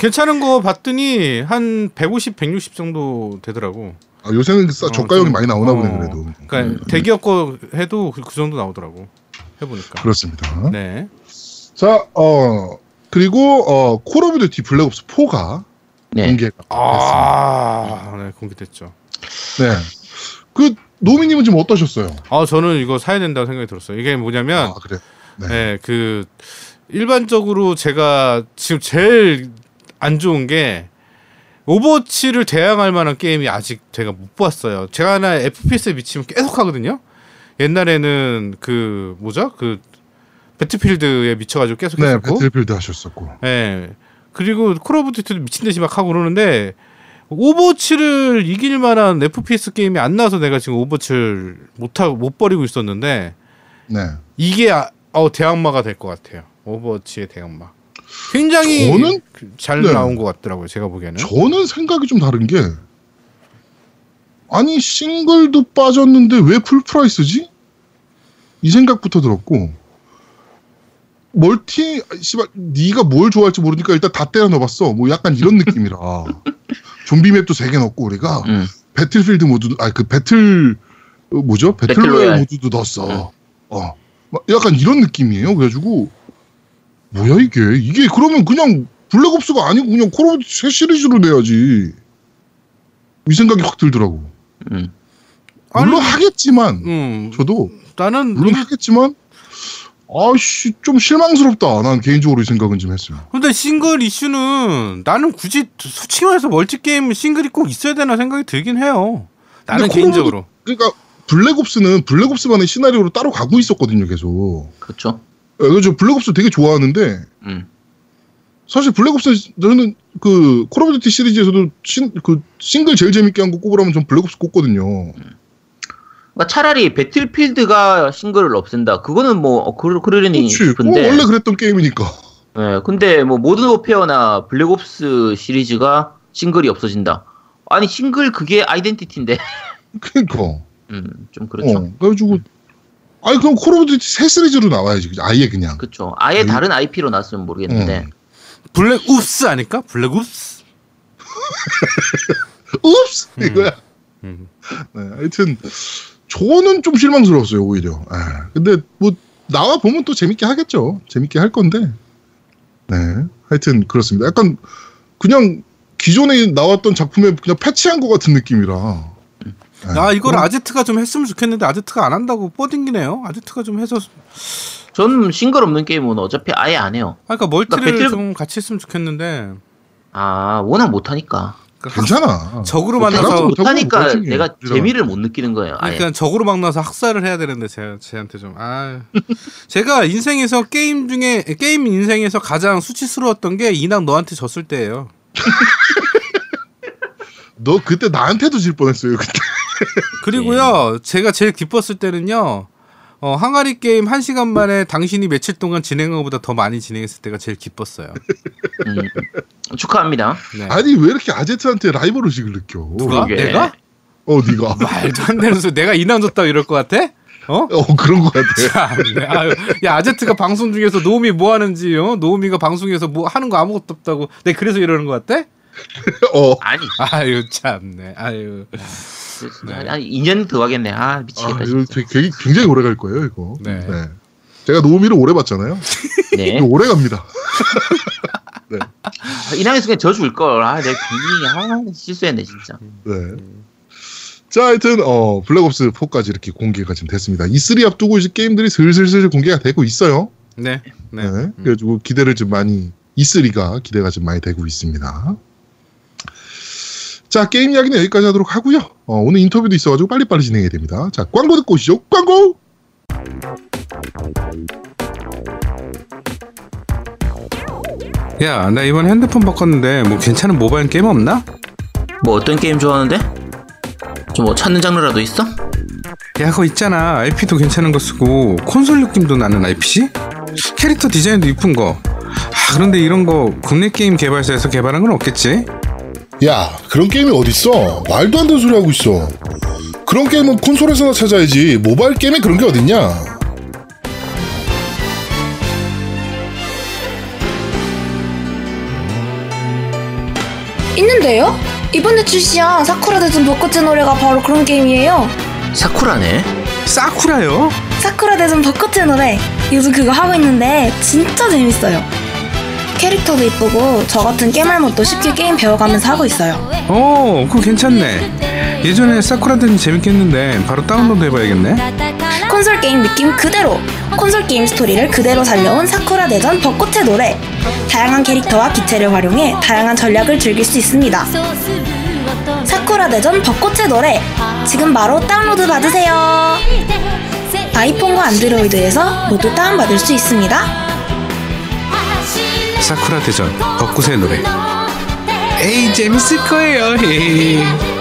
괜찮은 거 봤더니 한 150, 160 정도 되더라고. 아, 요새는 싸, 어, 저가형이 좀- 많이 나오나 어. 보네 그래도. 그러니까 음. 대기업 거 해도 그, 그 정도 나오더라고. 해보니까. 그렇습니다. 네. 자, 어 그리고 어 콜 오브 듀티 블랙 옵스 4가 네. 공개가 됐습니다. 아, 네, 공개됐죠. 네. 그 노미님은 지금 어떠셨어요? 아, 저는 이거 사야 된다고 생각이 들었어요. 이게 뭐냐면, 아 그래. 네. 네, 그 일반적으로 제가 지금 제일 안 좋은 게 오버워치를 대항할 만한 게임이 아직 제가 못 봤어요. 제가 하나 FPS에 미치면 계속 하거든요. 옛날에는 그 뭐죠? 그 배틀필드에 미쳐가지고 계속 네, 했었고, 배틀필드 하셨었고. 예. 그리고 콜 오브 듀티도 미친 듯이 막 하고 그러는데 오버워치를 이길 만한 FPS 게임이 안 나와서 내가 지금 오버워치를 못 하고 못 버리고 있었는데 네. 이게 아, 어, 대항마가 될 것 같아요. 오버워치의 대항마. 굉장히 저는- 그- 잘 네. 나온 것 같더라고요. 제가 보기에는. 저는 생각이 좀 다른 게 아니 싱글도 빠졌는데 왜 full price지? 이 생각부터 들었고 multi 씨발 네가 뭘 좋아할지 모르니까 일단 다 때려 넣어봤어. 뭐 약간 이런 느낌이라 (laughs) 좀비 map도 세 개 넣고 우리가 음. Battlefield 모드 아그 배틀 어, 뭐죠? battle royale. 모드도 넣었어. 어막 약간 이런 느낌이에요. 그래가지고 뭐야 이게 이게 그러면 그냥 Black Ops가 아니고 그냥 Call of 새 시리즈로 내야지. 이 생각이 확 들더라고. 음. 물론 아니, 하겠지만 음, 저도 나는 물론 하겠지만 아씨 좀 실망스럽다. 난 개인적으로 이 생각은 좀 했어요. 근데 싱글 이슈는 나는 굳이 솔직히 말해서 multi 게임 싱글이 꼭 있어야 되나 생각이 들긴 해요. 나는 개인적으로. 그러니까 블랙옵스는 블랙옵스만의 시나리오로 따로 가고 있었거든요, 계속. 그렇죠. 예, 그래서 Black Ops 되게 좋아하는데 음. 사실 Black Ops 저는 그 Call of Duty 시리즈에서도 신, 그 싱글 제일 재밌게 한 거 꼽으라면 전 Black Ops 꼽거든요. 그러니까 차라리 Battlefield가 싱글을 없앤다. 그거는 뭐 어, 그러, 그러려니 싶은데. 원래 그랬던 게임이니까. 예, 근데 뭐 Modern Warfare나 Black Ops 시리즈가 싱글이 없어진다. 아니 싱글 그게 identity인데. 그러니까. 음, 좀 그렇죠. 어, 그래가지고 아니 그럼 Call of Duty 새 시리즈로 나와야지. 아예 그냥. 그렇죠. 아예 음. 다른 IP로 나왔으면 모르겠는데. 음. Black Oops 아닐까? Black Oops. Oops (laughs) 음. 이거야. 음. 네, 하여튼 저는 좀 실망스러웠어요 오히려. 예. 근데 뭐 나와 보면 또 재밌게 하겠죠. 재밌게 할 건데. 네, 하여튼 그렇습니다. 약간 그냥 기존에 나왔던 작품에 그냥 패치한 것 같은 느낌이라. 네, 아 이걸 그럼- 아제트가 좀 했으면 좋겠는데 아제트가 안 한다고 뻐팅기네요. 아제트가 좀 해서 전 싱글 없는 게임은 어차피 아예 안 해요. 아, 그러니까 multi를 그러니까 battle- 좀 같이 했으면 좋겠는데 아 워낙 못하니까. 그 학- 괜찮아. 적으로 뭐 만나서 못하니까 나중에 내가 재미를 못 느끼는 거예요. 아예. 그러니까 적으로 막 나서 학살을 해야 되는데 제 제한테 좀 아. (laughs) 제가 인생에서 게임 중에 게임 인생에서 가장 수치스러웠던 게 이낙 너한테 졌을 때예요. (laughs) 너 그때 나한테도 질 뻔했어요. 그때 그리고요, 제가 제일 기뻤을 때는요, 어, 항아리 게임 한 시간 만에 당신이 며칠 동안 진행한 것보다 더 많이 진행했을 때가 제일 기뻤어요. 음, 축하합니다. 네. 아니 왜 이렇게 아제트한테 라이벌 의식을 느껴? 누가? 그러게. 내가? 어 네가. (laughs) 말도 안 되는 소리. 내가 인왕 줬다고 이럴 것 같아? 어? 어 그런 거 같아. 참네. 아유, 야 아제트가 방송 중에서 노우미 뭐 하는지 어? 노우미가 방송에서 뭐 하는 거 아무것도 없다고 내가 그래서 이러는 것 같아? (laughs) 어. 아니, 아유 참네 아유 네. 한 2년 더 가겠네. 아, 미치겠다. 아, 이거 진짜. 되게, 굉장히 오래 갈 거예요 이거. 네. 제가 노우미를 오래 봤잖아요. (laughs) 네. 이거 오래 갑니다. (laughs) 네. 인왕에서 그냥 져줄 걸. 아, 내가 괜히 아, 실수했네 진짜. 네. 자, 하여튼 어 블랙옵스 4까지 이렇게 공개가 지금 됐습니다. E3 앞두고 이제 게임들이 슬슬슬 공개가 되고 있어요. 네 네. 네. 그래가지고 기대를 좀 많이 E3가 기대가 좀 많이 되고 있습니다. 자, 게임 이야기는 여기까지 하도록 하고요. 어, 오늘 인터뷰도 있어가지고 빨리빨리 진행해야 됩니다. 자, 광고 듣고 오시죠. 광고! 야 나 이번 핸드폰 바꿨는데 뭐 괜찮은 모바일 게임 없나? 뭐 어떤 게임 좋아하는데? 좀 뭐 찾는 장르라도 있어? 야 그거 있잖아 IP도 괜찮은 거 쓰고 콘솔 느낌도 나는 IPC? 캐릭터 디자인도 이쁜 거 아, 그런데 이런 거 국내 게임 개발사에서 개발한 건 없겠지? 야, 그런 게임이 어딨어? 말도 안 되는 소리 하고 있어. 그런 게임은 콘솔에서나 찾아야지. 모바일 게임에 그런 게 어딨냐? 있는데요? 이번에 출시한 사쿠라 대전 벚꽃의 노래가 바로 그런 게임이에요. 사쿠라네. 사쿠라요? 사쿠라 대전 벚꽃의 노래. 요즘 그거 하고 있는데 진짜 재밌어요. 캐릭터도 이쁘고 저 같은 겜알못도 쉽게 게임 배워가면서 하고 있어요. 어 그거 괜찮네 예전에 사쿠라 대전 재밌겠는데 바로 다운로드 해봐야겠네 콘솔 게임 느낌 그대로 콘솔 게임 스토리를 그대로 살려온 사쿠라 대전 벚꽃의 노래. 다양한 캐릭터와 기체를 활용해 다양한 전략을 즐길 수 있습니다. 사쿠라 대전 벚꽃의 노래. 지금 바로 다운로드 받으세요. 아이폰과 안드로이드에서 모두 다운받을 수 있습니다. 사쿠라 대전 벚꽃의 노래. 에이 재밌을 거예요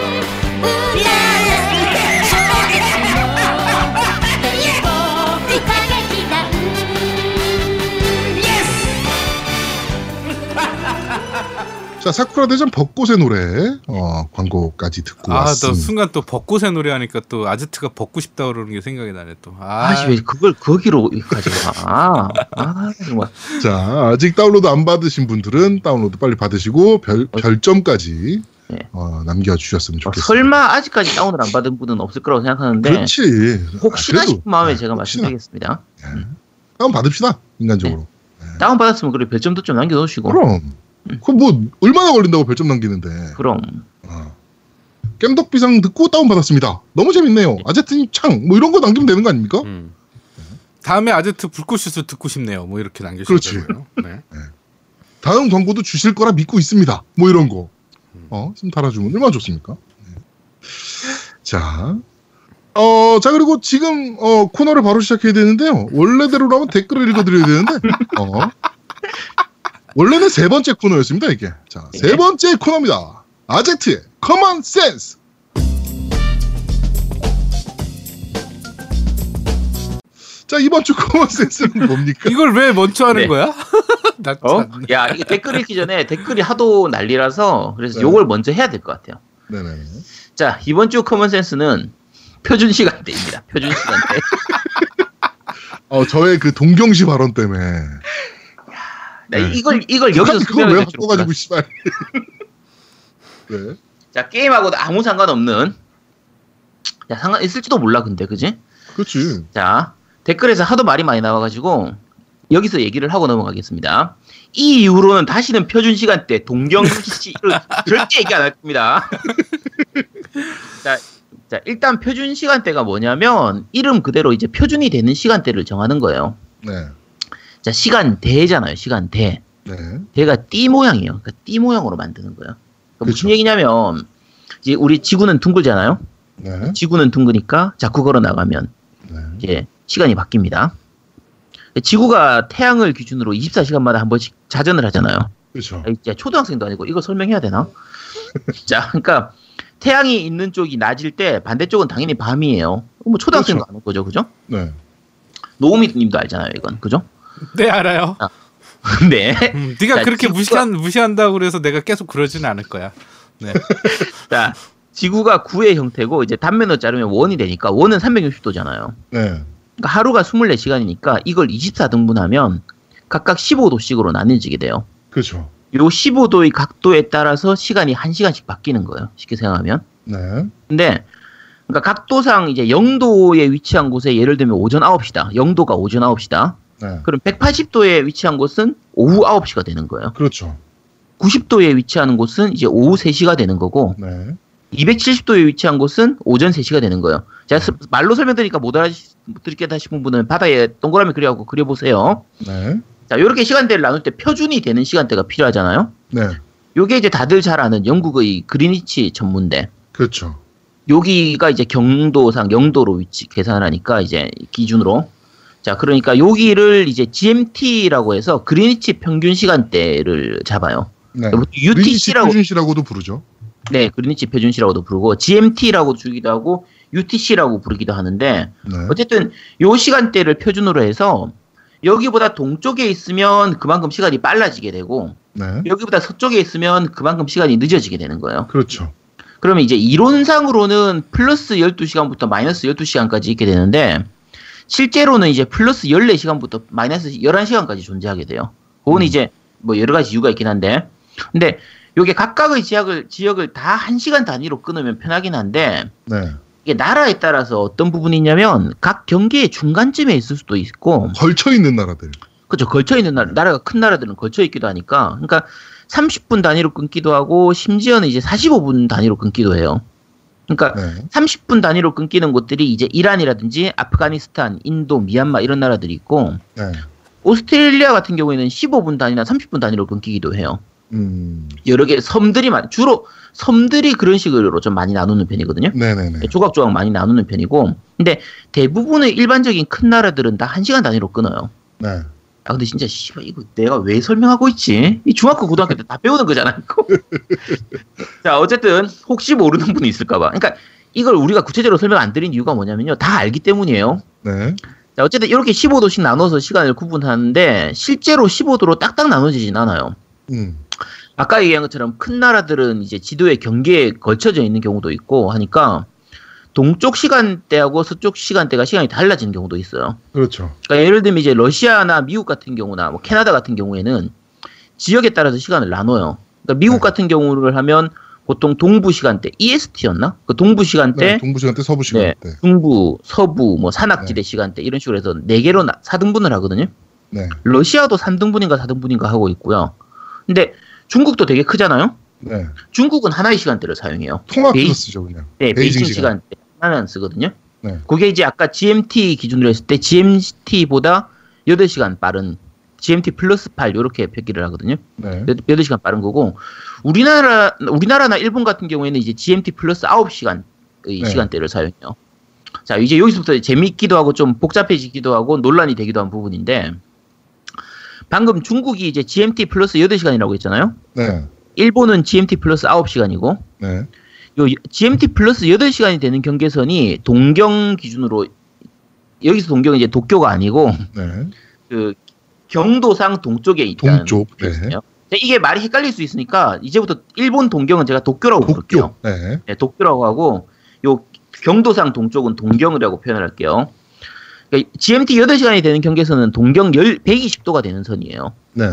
자, 사쿠라 대전 벚꽃의 노래, 어, 광고까지 듣고 아, 또 왔습니다. 순간 또 벚꽃의 노래 하니까 또 아제트가 벗고 싶다 그러는 게 생각이 나네 또. 아, 아씨 왜 그걸 거기로 가지고 가? 아, 정말. 자, 아직 다운로드 안 받으신 분들은 다운로드 빨리 받으시고, 별, 별점까지, 네. 어, 남겨주셨으면 어, 좋겠습니다. 설마 아직까지 다운을 안 받은 분은 없을 거라고 생각하는데 그렇지. 혹시나 아, 싶은 마음에 네, 제가 혹시나. 말씀드리겠습니다. 다운 받읍시다, 인간적으로. 다운 받았으면 그래 별점도 좀 남겨놓으시고. 그럼. 그럼 뭐, 얼마나 걸린다고 별점 남기는데. 그럼. 어. 겜덕비상 듣고 다운받았습니다. 너무 재밌네요. 아제트님 창, 뭐 이런 거 남기면 되는 거 아닙니까? 음. 다음에 아제트 불꽃슛을 듣고 싶네요. 뭐 이렇게 그렇지. 남겨주시고요. 네. 다음 광고도 주실 거라 믿고 있습니다. 뭐 이런 거. 어, 좀 달아주면 얼마나 좋습니까? 네. 자. 어, 자, 그리고 지금, 어, 코너를 바로 시작해야 되는데요. 원래대로라면 댓글을 읽어드려야 되는데, 어. 원래는 세 번째 코너였습니다, 이게. 자, 세 네. 번째 코너입니다. 아제트의 common sense! 자, 이번 주 common sense는 뭡니까? 이걸 왜 먼저 하는 네. 거야? 나 (laughs) 어? 참. 야, 이게 댓글 읽기 전에 댓글이 하도 난리라서 그래서 네. 요걸 먼저 해야 될 것 같아요. 네네. 자, 이번 주 common sense는 표준 시간대입니다. 표준 시간대. (laughs) 어, 저의 그 동경시 발언 때문에. 나 네. 이걸 이걸 여기서 그걸 (laughs) 왜 바꿔가지고. 씨발. 네. 자, 게임하고도 아무 상관없는 야, 상관 있을지도 몰라 근데 그지? 그렇지. 자, 댓글에서 하도 말이 많이 나와가지고 여기서 얘기를 하고 넘어가겠습니다. 이 이후로는 다시는 표준 시간대 동경시를 (laughs) 절대 얘기 안 할 겁니다. 자, 자, 일단 표준 시간대가 뭐냐면 이름 그대로 이제 표준이 되는 시간대를 정하는 거예요. 네. 자, 시간 대잖아요. 시간 대. 네. 대가 띠 모양이에요. 그러니까 띠 모양으로 만드는 거예요. 그러니까 무슨 그쵸. 얘기냐면 이제 우리 지구는 둥글잖아요. 네. 지구는 둥그니까 자꾸 걸어 나가면 네. 이제 시간이 바뀝니다. 지구가 태양을 기준으로 24시간마다 한 번씩 자전을 하잖아요. 그렇죠. 아, 이제 초등학생도 아니고 이거 설명해야 되나? (laughs) 자, 그러니까 태양이 있는 쪽이 낮일 때 반대쪽은 당연히 밤이에요. 뭐 초등학생도 그렇죠. 아는 거죠, 그죠? 네. 노우미님도 알잖아요, 이건 그죠? (laughs) 네 알아요. (laughs) 네. 음, 네가 자, 그렇게 지구가- 무시한 무시한다고 그래서 내가 계속 그러지는 않을 거야. 네. (laughs) 자, 지구가 9의 형태고 이제 단면을 자르면 원이 되니까 원은 360도잖아요. 네. 그러니까 하루가 24시간이니까 이걸 24등분하면 각각 15도씩으로 나뉘어지게 돼요. 그렇죠. 요 15도의 각도에 따라서 시간이 1시간씩 바뀌는 거예요. 쉽게 생각하면. 네. 근데 그러니까 각도상 이제 0도에 위치한 곳에 예를 들면 오전 9시다. 0도가 오전 9시다. 네. 그럼 180도에 위치한 곳은 오후 9시가 되는 거예요. 그렇죠. 90도에 위치하는 곳은 이제 오후 3시가 되는 거고 네. 270도에 위치한 곳은 오전 3시가 되는 거예요. 제가 스- 말로 설명드리니까 못 알아듣겠다 싶은 분은 바다에 동그라미 그려갖고 그려보세요. 네. 자, 이렇게 시간대를 나눌 때 표준이 되는 시간대가 필요하잖아요. 네. 요게 이제 다들 잘 아는 영국의 그리니치 전문대. 그렇죠. 여기가 이제 경도상 영도로 위치 계산하니까 이제 기준으로 자 그러니까 여기를 이제 GMT라고 해서 그리니치 평균 시간대를 잡아요. 네. UTC라고 표준시라고도 부르죠. 네 그리니치 표준시라고도 부르고 GMT라고 주기도 하고 UTC라고 부르기도 하는데 네. 어쨌든 요 시간대를 표준으로 해서 여기보다 동쪽에 있으면 그만큼 시간이 빨라지게 되고 네. 여기보다 서쪽에 있으면 그만큼 시간이 늦어지게 되는 거예요. 그렇죠. 그러면 이제 이론상으로는 플러스 12시간부터 마이너스 12시간까지 있게 되는데 실제로는 이제 플러스 14시간부터 마이너스 11시간까지 존재하게 돼요. 그건 음. 이제 뭐 여러 가지 이유가 있긴 한데 근데 요게 각각의 지역을 지역을 다 1시간 단위로 끊으면 편하긴 한데 네. 이게 나라에 따라서 어떤 부분이 있냐면 각 경계의 중간쯤에 있을 수도 있고 걸쳐 있는 나라들. 그렇죠. 걸쳐 있는 나라, 나라가 큰 나라들은 걸쳐 있기도 하니까, 그러니까 30분 단위로 끊기도 하고, 심지어는 이제 45분 단위로 끊기도 해요. 그러니까 네. 30분 단위로 끊기는 곳들이 이제 이란이라든지 아프가니스탄, 인도, 미얀마 이런 나라들이 있고, 네. 오스트레일리아 같은 경우에는 15분 단위나 30분 단위로 끊기기도 해요. 음. 여러 개 섬들이 많, 주로 섬들이 그런 식으로 좀 많이 나누는 편이거든요. 네네네. 조각조각 많이 나누는 편이고, 근데 대부분의 일반적인 큰 나라들은 다 1시간 단위로 끊어요. 네. 아 근데 진짜 씨발 이거 내가 왜 설명하고 있지? 이 중학교 고등학교 때 다 배우는 거잖아 이거. (laughs) 자 어쨌든 혹시 모르는 분이 있을까봐. 그러니까 이걸 우리가 구체적으로 설명 안 드린 이유가 뭐냐면요 다 알기 때문이에요. 네. 자 어쨌든 이렇게 15도씩 나눠서 시간을 구분하는데 실제로 15도로 딱딱 나눠지진 않아요. 음. 아까 얘기한 것처럼 큰 나라들은 이제 지도의 경계에 걸쳐져 있는 경우도 있고 하니까 동쪽 시간대하고 서쪽 시간대가 시간이 달라지는 경우도 있어요. 그렇죠. 그러니까 예를 들면 이제 러시아나 미국 같은 경우나 뭐 캐나다 같은 경우에는 지역에 따라서 시간을 나눠요. 그러니까 미국 네. 같은 경우를 하면 보통 동부 시간대 EST였나? 그 동부 시간대, 네. 동부 시간대, 서부 네, 시간대. 중부, 서부, 뭐 산악지대 네. 시간대 이런 식으로 해서 네 개로 나- 4등분을 하거든요. 네. 러시아도 3등분인가 4등분인가 하고 있고요. 근데 중국도 되게 크잖아요. 네. 중국은 하나의 시간대를 사용해요. 베이- 쓰죠 그냥. 네, 베이징 베이징, 시간. 시간대 하나는 쓰거든요. 네. 그게 이제 아까 GMT 기준으로 했을 때 GMT보다 8시간 빠른 GMT 플러스 8 이렇게 표기를 하거든요. 네. 8, 시간 빠른 거고 우리나라 우리나라나 일본 같은 경우에는 이제 GMT 플러스 9시간의 네. 시간대를 사용해요. 자, 이제 여기서부터 재밌기도 하고 좀 복잡해지기도 하고 논란이 되기도 한 부분인데 방금 중국이 이제 GMT 플러스 8시간이라고 했잖아요. 네. 일본은 GMT 플러스 9시간이고 네. 요 GMT 플러스 8시간이 되는 경계선이 동경 기준으로 여기서 동경은 이제 도쿄가 아니고 네. 그 경도상 동쪽에 있다는 동쪽. 네. 뜻이에요. 이게 말이 헷갈릴 수 있으니까 이제부터 일본 동경은 제가 도쿄라고 부를게요. 도쿄. 네. 네, 도쿄라고 하고 요 경도상 동쪽은 동경이라고 표현을 할게요. 그러니까 GMT 8시간이 되는 경계선은 동경 10, 120도가 되는 선이에요. 네.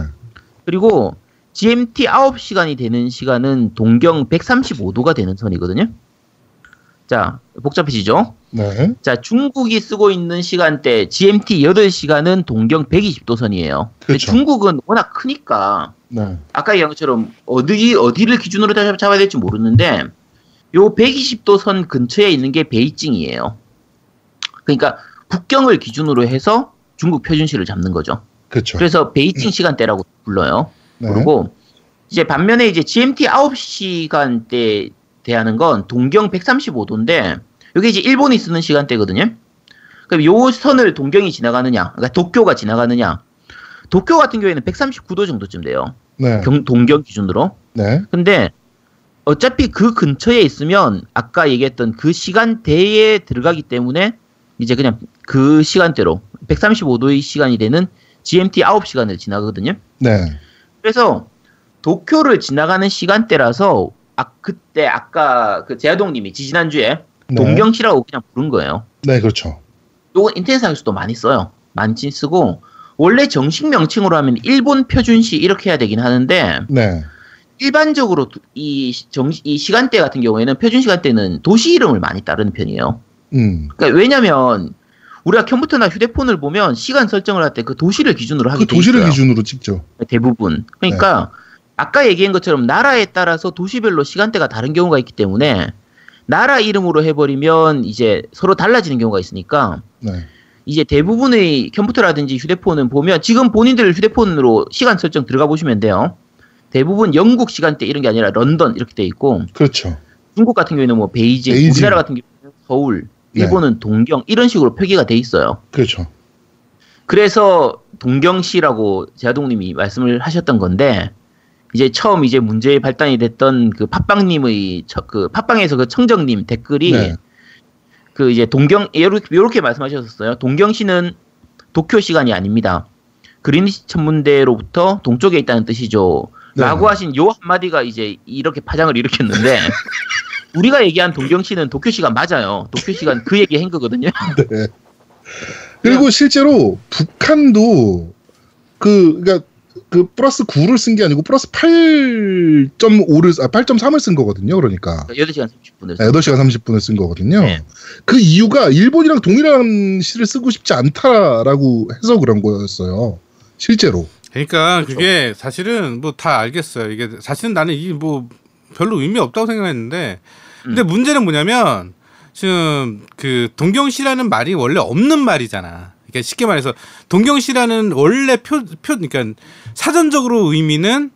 그리고 GMT 9시간이 되는 시간은 동경 135도가 되는 선이거든요. 자, 복잡해지죠? 네. 자, 중국이 쓰고 있는 시간대 GMT 8시간은 동경 120도 선이에요. 그렇죠. 중국은 워낙 크니까 네. 아까 얘기한 것처럼 어디 어디를 기준으로 잡- 잡아야 될지 모르는데 요 120도 선 근처에 있는 게 베이징이에요. 그러니까 북경을 기준으로 해서 중국 표준시를 잡는 거죠. 그렇죠. 그래서 베이징 시간대라고 불러요. 네. 그리고 이제 반면에 이제 GMT 9시간대 대하는 건 동경 135도인데 이게 이제 일본이 쓰는 시간대거든요. 그럼 요 선을 동경이 지나가느냐, 그러니까 도쿄가 지나가느냐. 도쿄 같은 경우에는 139도 정도쯤 돼요. 네. 경- 동경 기준으로. 네. 근데 어차피 그 근처에 있으면 아까 얘기했던 그 시간대에 들어가기 때문에 이제 그냥 그 시간대로 135도의 시간이 되는 GMT 9시간을 지나거든요. 네. 그래서 도쿄를 지나가는 시간대라서 아 그때 아까 그 제아동님이 지지난주에 네. 동경시라고 그냥 부른 거예요. 네, 그렇죠. 요거 인터넷상에서도 많이 써요. 많이 쓰고 원래 정식 명칭으로 하면 일본 표준시 이렇게 해야 되긴 하는데 네. 일반적으로 도- 이, 정, 이 시간대 같은 경우에는 표준 시간대는 도시 이름을 많이 따르는 편이에요. 음. 그러니까 왜냐면 우리가 컴퓨터나 휴대폰을 보면 시간 설정을 할 때 그 도시를 기준으로 하게 그돼 도시를 있어요. 기준으로 찍죠. 대부분. 그러니까 아까 얘기한 것처럼 나라에 따라서 도시별로 시간대가 다른 경우가 있기 때문에 나라 이름으로 해버리면 이제 서로 달라지는 경우가 있으니까 네. 이제 대부분의 컴퓨터라든지 휴대폰은 보면 지금 본인들 휴대폰으로 시간 설정 들어가 보시면 돼요. 대부분 영국 시간대 이런 게 아니라 런던 이렇게 돼 있고 그렇죠. 중국 같은 경우에는 뭐 베이징, 베이징. 우리나라 같은 경우는 서울, 네. 일본은 동경 이런 식으로 표기가 돼 있어요. 그렇죠. 그래서 동경시라고 제아동님이 말씀을 하셨던 건데 이제 처음 이제 문제의 발단이 됐던 그 팟빵님의 저- 그 팟빵에서 그 청정님 댓글이 네. 그 이제 동경 이렇게, 말씀하셨었어요. 동경시는 도쿄 시간이 아닙니다. 그린리치 천문대로부터 동쪽에 있다는 뜻이죠. 네. 라고 하신 요 한마디가 이제 이렇게 파장을 일으켰는데 (laughs) 우리가 얘기한 동경시는 도쿄 시간 맞아요. 도쿄 시간 그 얘기 한 거거든요. (laughs) 네. 그리고 실제로 북한도 그 그러니까 그 플러스 9를 쓴 게 아니고 플러스 8.5를 아 8.3을 쓴 거거든요. 그러니까 8시간 30분을 8시간 30분을 쓴 거거든요. 네. 그 이유가 일본이랑 동일한 시를 쓰고 싶지 않다라고 해서 그런 거였어요. 실제로. 그러니까 그게 사실은 뭐 다 알겠어요. 이게 사실은 나는 이게 뭐 별로 의미 없다고 생각했는데 근데 문제는 뭐냐면 지금 그 동경시라는 말이 원래 없는 말이잖아. 그러니까 쉽게 말해서 동경시라는 원래 표, 표 그러니까 사전적으로 의미는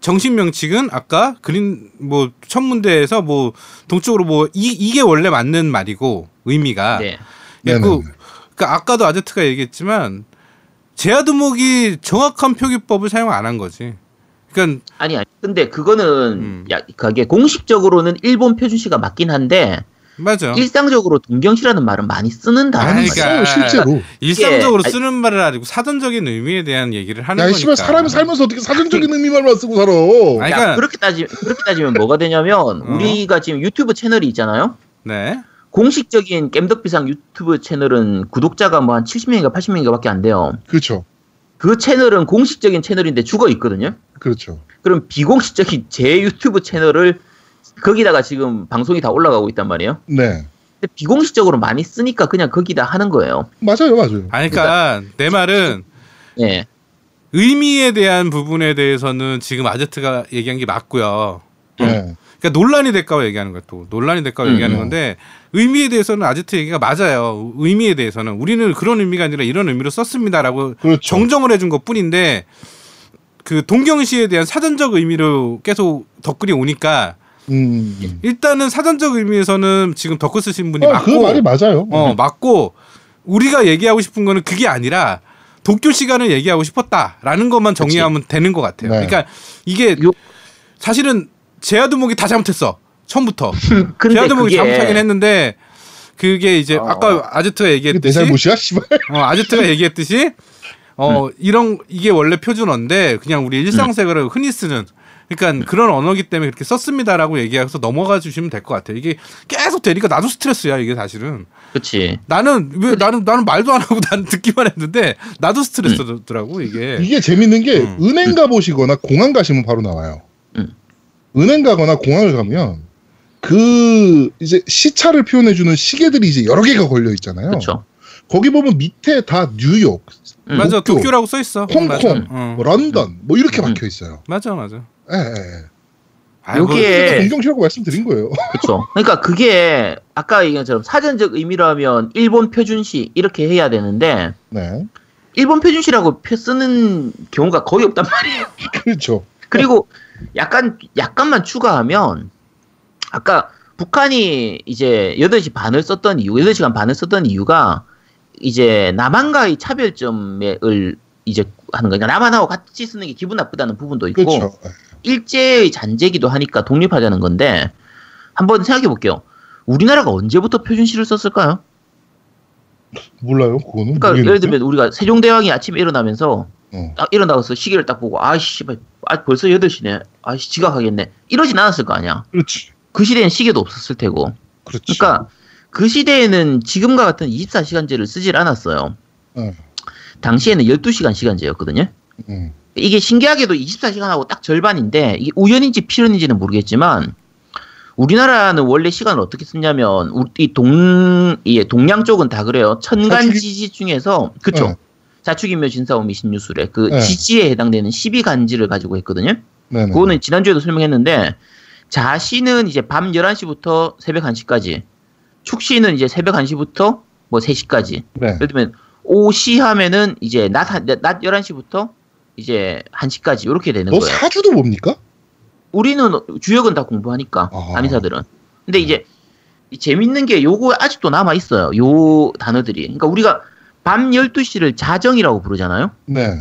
정식 명칭은 아까 그린 뭐 천문대에서 뭐 동쪽으로 뭐 이, 이게 원래 맞는 말이고 의미가 네. 예. 그, 그러니까 아까도 아제트가 얘기했지만 제아두목이 정확한 표기법을 사용 안 한 거지. 그러니까 아니, 아니. 근데 그거는, 음. 야, 그게 공식적으로는 일본 표준시가 맞긴 한데, 맞아. 일상적으로 동경시라는 말은 많이 쓰는 단어인 아니, 거예요. 그러니까 써요, 실제로. 일상적으로 이게- 쓰는 말을 아니고 사전적인 의미에 대한 얘기를 하는 야, 거니까. 씨발 사람이 살면서 어떻게 사전적인 의미만 쓰고 살아? 아니, 야, 그러니까- 그렇게 따지 그렇게 따지면 뭐가 되냐면 어. 우리가 지금 유튜브 채널이 있잖아요. 네. 공식적인 겜덕비상 유튜브 채널은 구독자가 뭐 한 70명인가 80명인가밖에 안 돼요. 그렇죠. 그 채널은 공식적인 채널인데 죽어 있거든요. 그렇죠. 그럼 비공식적인 (laughs) 제 유튜브 채널을 거기다가 지금 방송이 다 올라가고 있단 말이에요. 네. 근데 비공식적으로 많이 쓰니까 그냥 거기다 하는 거예요. 맞아요, 맞아요. 아니, 그러니까 내 말은 예. 의미에 대한 부분에 대해서는 지금 아제트가 얘기한 게 맞고요. 네. 그러니까 논란이 될까 얘기하는 거야 또 논란이 될까 음. 얘기하는 건데 의미에 대해서는 아제트 얘기가 맞아요. 의미에 대해서는 우리는 그런 의미가 아니라 이런 의미로 썼습니다라고 그렇죠. 정정을 해준 것 뿐인데 그 동경시에 대한 사전적 의미로 계속 덧글이 오니까 음. 일단은 사전적 의미에서는 지금 덧글 쓰신 분이 아, 그 맞고 말이 맞아요. 어 맞고 우리가 얘기하고 싶은 거는 그게 아니라 도쿄 시간을 얘기하고 싶었다라는 것만 정리하면 되는 것 같아요. 네. 그러니까 이게 요- 사실은 제아두목이 다 잘못했어 처음부터 (laughs) 근데 제아두목이 잘못하긴 했는데 그게 이제 어. 아까 아제트가 이게 내 얘기했듯이 잘못이야, 씨발. 어, 아제트가 얘기했듯이 어 이런 이게 원래 표준어인데 그냥 우리 일상생활을 흔히 쓰는 그러니까 그런 언어기 때문에 그렇게 썼습니다라고 얘기해서 넘어가 주시면 될 것 같아요. 이게 계속 되니까 나도 스트레스야 이게 사실은. 그렇지. 나는 왜 나는 나는 말도 안 하고 (laughs) 난 듣기만 했는데 나도 스트레스더라고 이게. 이게 재밌는 게 음. 은행 가 보시거나 공항 가시면 바로 나와요. 음. 은행 가거나 공항을 가면 그 이제 시차를 표현해주는 시계들이 이제 여러 개가 걸려 있잖아요. 그렇죠. 거기 보면 밑에 다 뉴욕, 음. 맞아 도쿄, 도쿄 라고 써 있어. 홍콩, 맞아. 어. 뭐 런던 뭐 이렇게 음. 박혀 있어요. 맞아 맞아. 예, 예, 예. 요게- 그러니까 동경시라고 말씀드린 거예요. 그렇죠. 그러니까 그게 아까 얘기한 것처럼 사전적 의미라면 일본 표준시 이렇게 해야 되는데 네, 일본 표준시라고 표 쓰는 경우가 거의 없단 말이에요. (laughs) 그렇죠. 그리고 약간 약간만 추가하면 아까 북한이 이제 8시 반을 썼던 이유, 8시간 반을 썼던 이유가 이제 남한과의 차별점을 이제 하는 거니까 남한하고 같이 쓰는 게 기분 나쁘다는 부분도 있고 그렇죠. 예. 일제의 잔재기도 하니까 독립하자는 건데 한번 생각해 볼게요. 우리나라가 언제부터 표준시를 썼을까요? 몰라요, 그거는. 그러니까 모르겠는데? 예를 들면 우리가 세종대왕이 아침에 일어나면서 어. 딱 일어나서 시계를 딱 보고 씨발, 아, 벌써 8시네. 아이씨 지각하겠네. 이러진 않았을 거 아니야. 그렇지. 그 시대엔 시계도 없었을 테고. 그렇지. 그러니까 그 시대에는 지금과 같은 24시간제를 쓰질 않았어요. 어. 당시에는 12시간 시간제였거든요. 음. 이게 신기하게도 24시간하고 딱 절반인데 이게 우연인지 필연인지는 모르겠지만 우리나라는 원래 시간을 어떻게 쓰냐면 우리 동, 예, 동양 쪽은 다 그래요. 천간 지지 중에서 그쵸. 네. 자축인묘 진사오미 신유술에 그 네. 지지에 해당되는 12간지를 가지고 했거든요. 네네. 그거는 지난주에도 설명했는데 자시는 이제 밤 11시부터 새벽 1시까지 축시는 이제 새벽 1시부터 뭐 3시까지 네. 예를 들면 오시 하면은 이제 낮, 한- 낮 11시부터 이제 1시까지 이렇게 되는 너 거예요. 사주도 봅니까? 우리는 주역은 다 공부하니까 아. 안의사들은. 근데 이제 이 재밌는 게 요거 아직도 남아 있어요. 요 단어들이. 그러니까 우리가 밤 12시를 자정이라고 부르잖아요. 네.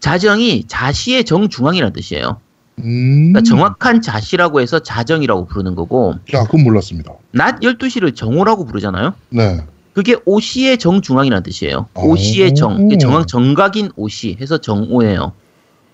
자정이 자시의 정중앙이라는 뜻이에요. 음. 그러니까 정확한 자시라고 해서 자정이라고 부르는 거고 야, 그건 몰랐습니다. 낮 12시를 정오라고 부르잖아요. 네. 그게 오시의 정중앙이라는 뜻이에요. 오. 오시의 정, 정확 정각인 오시 해서 정오예요.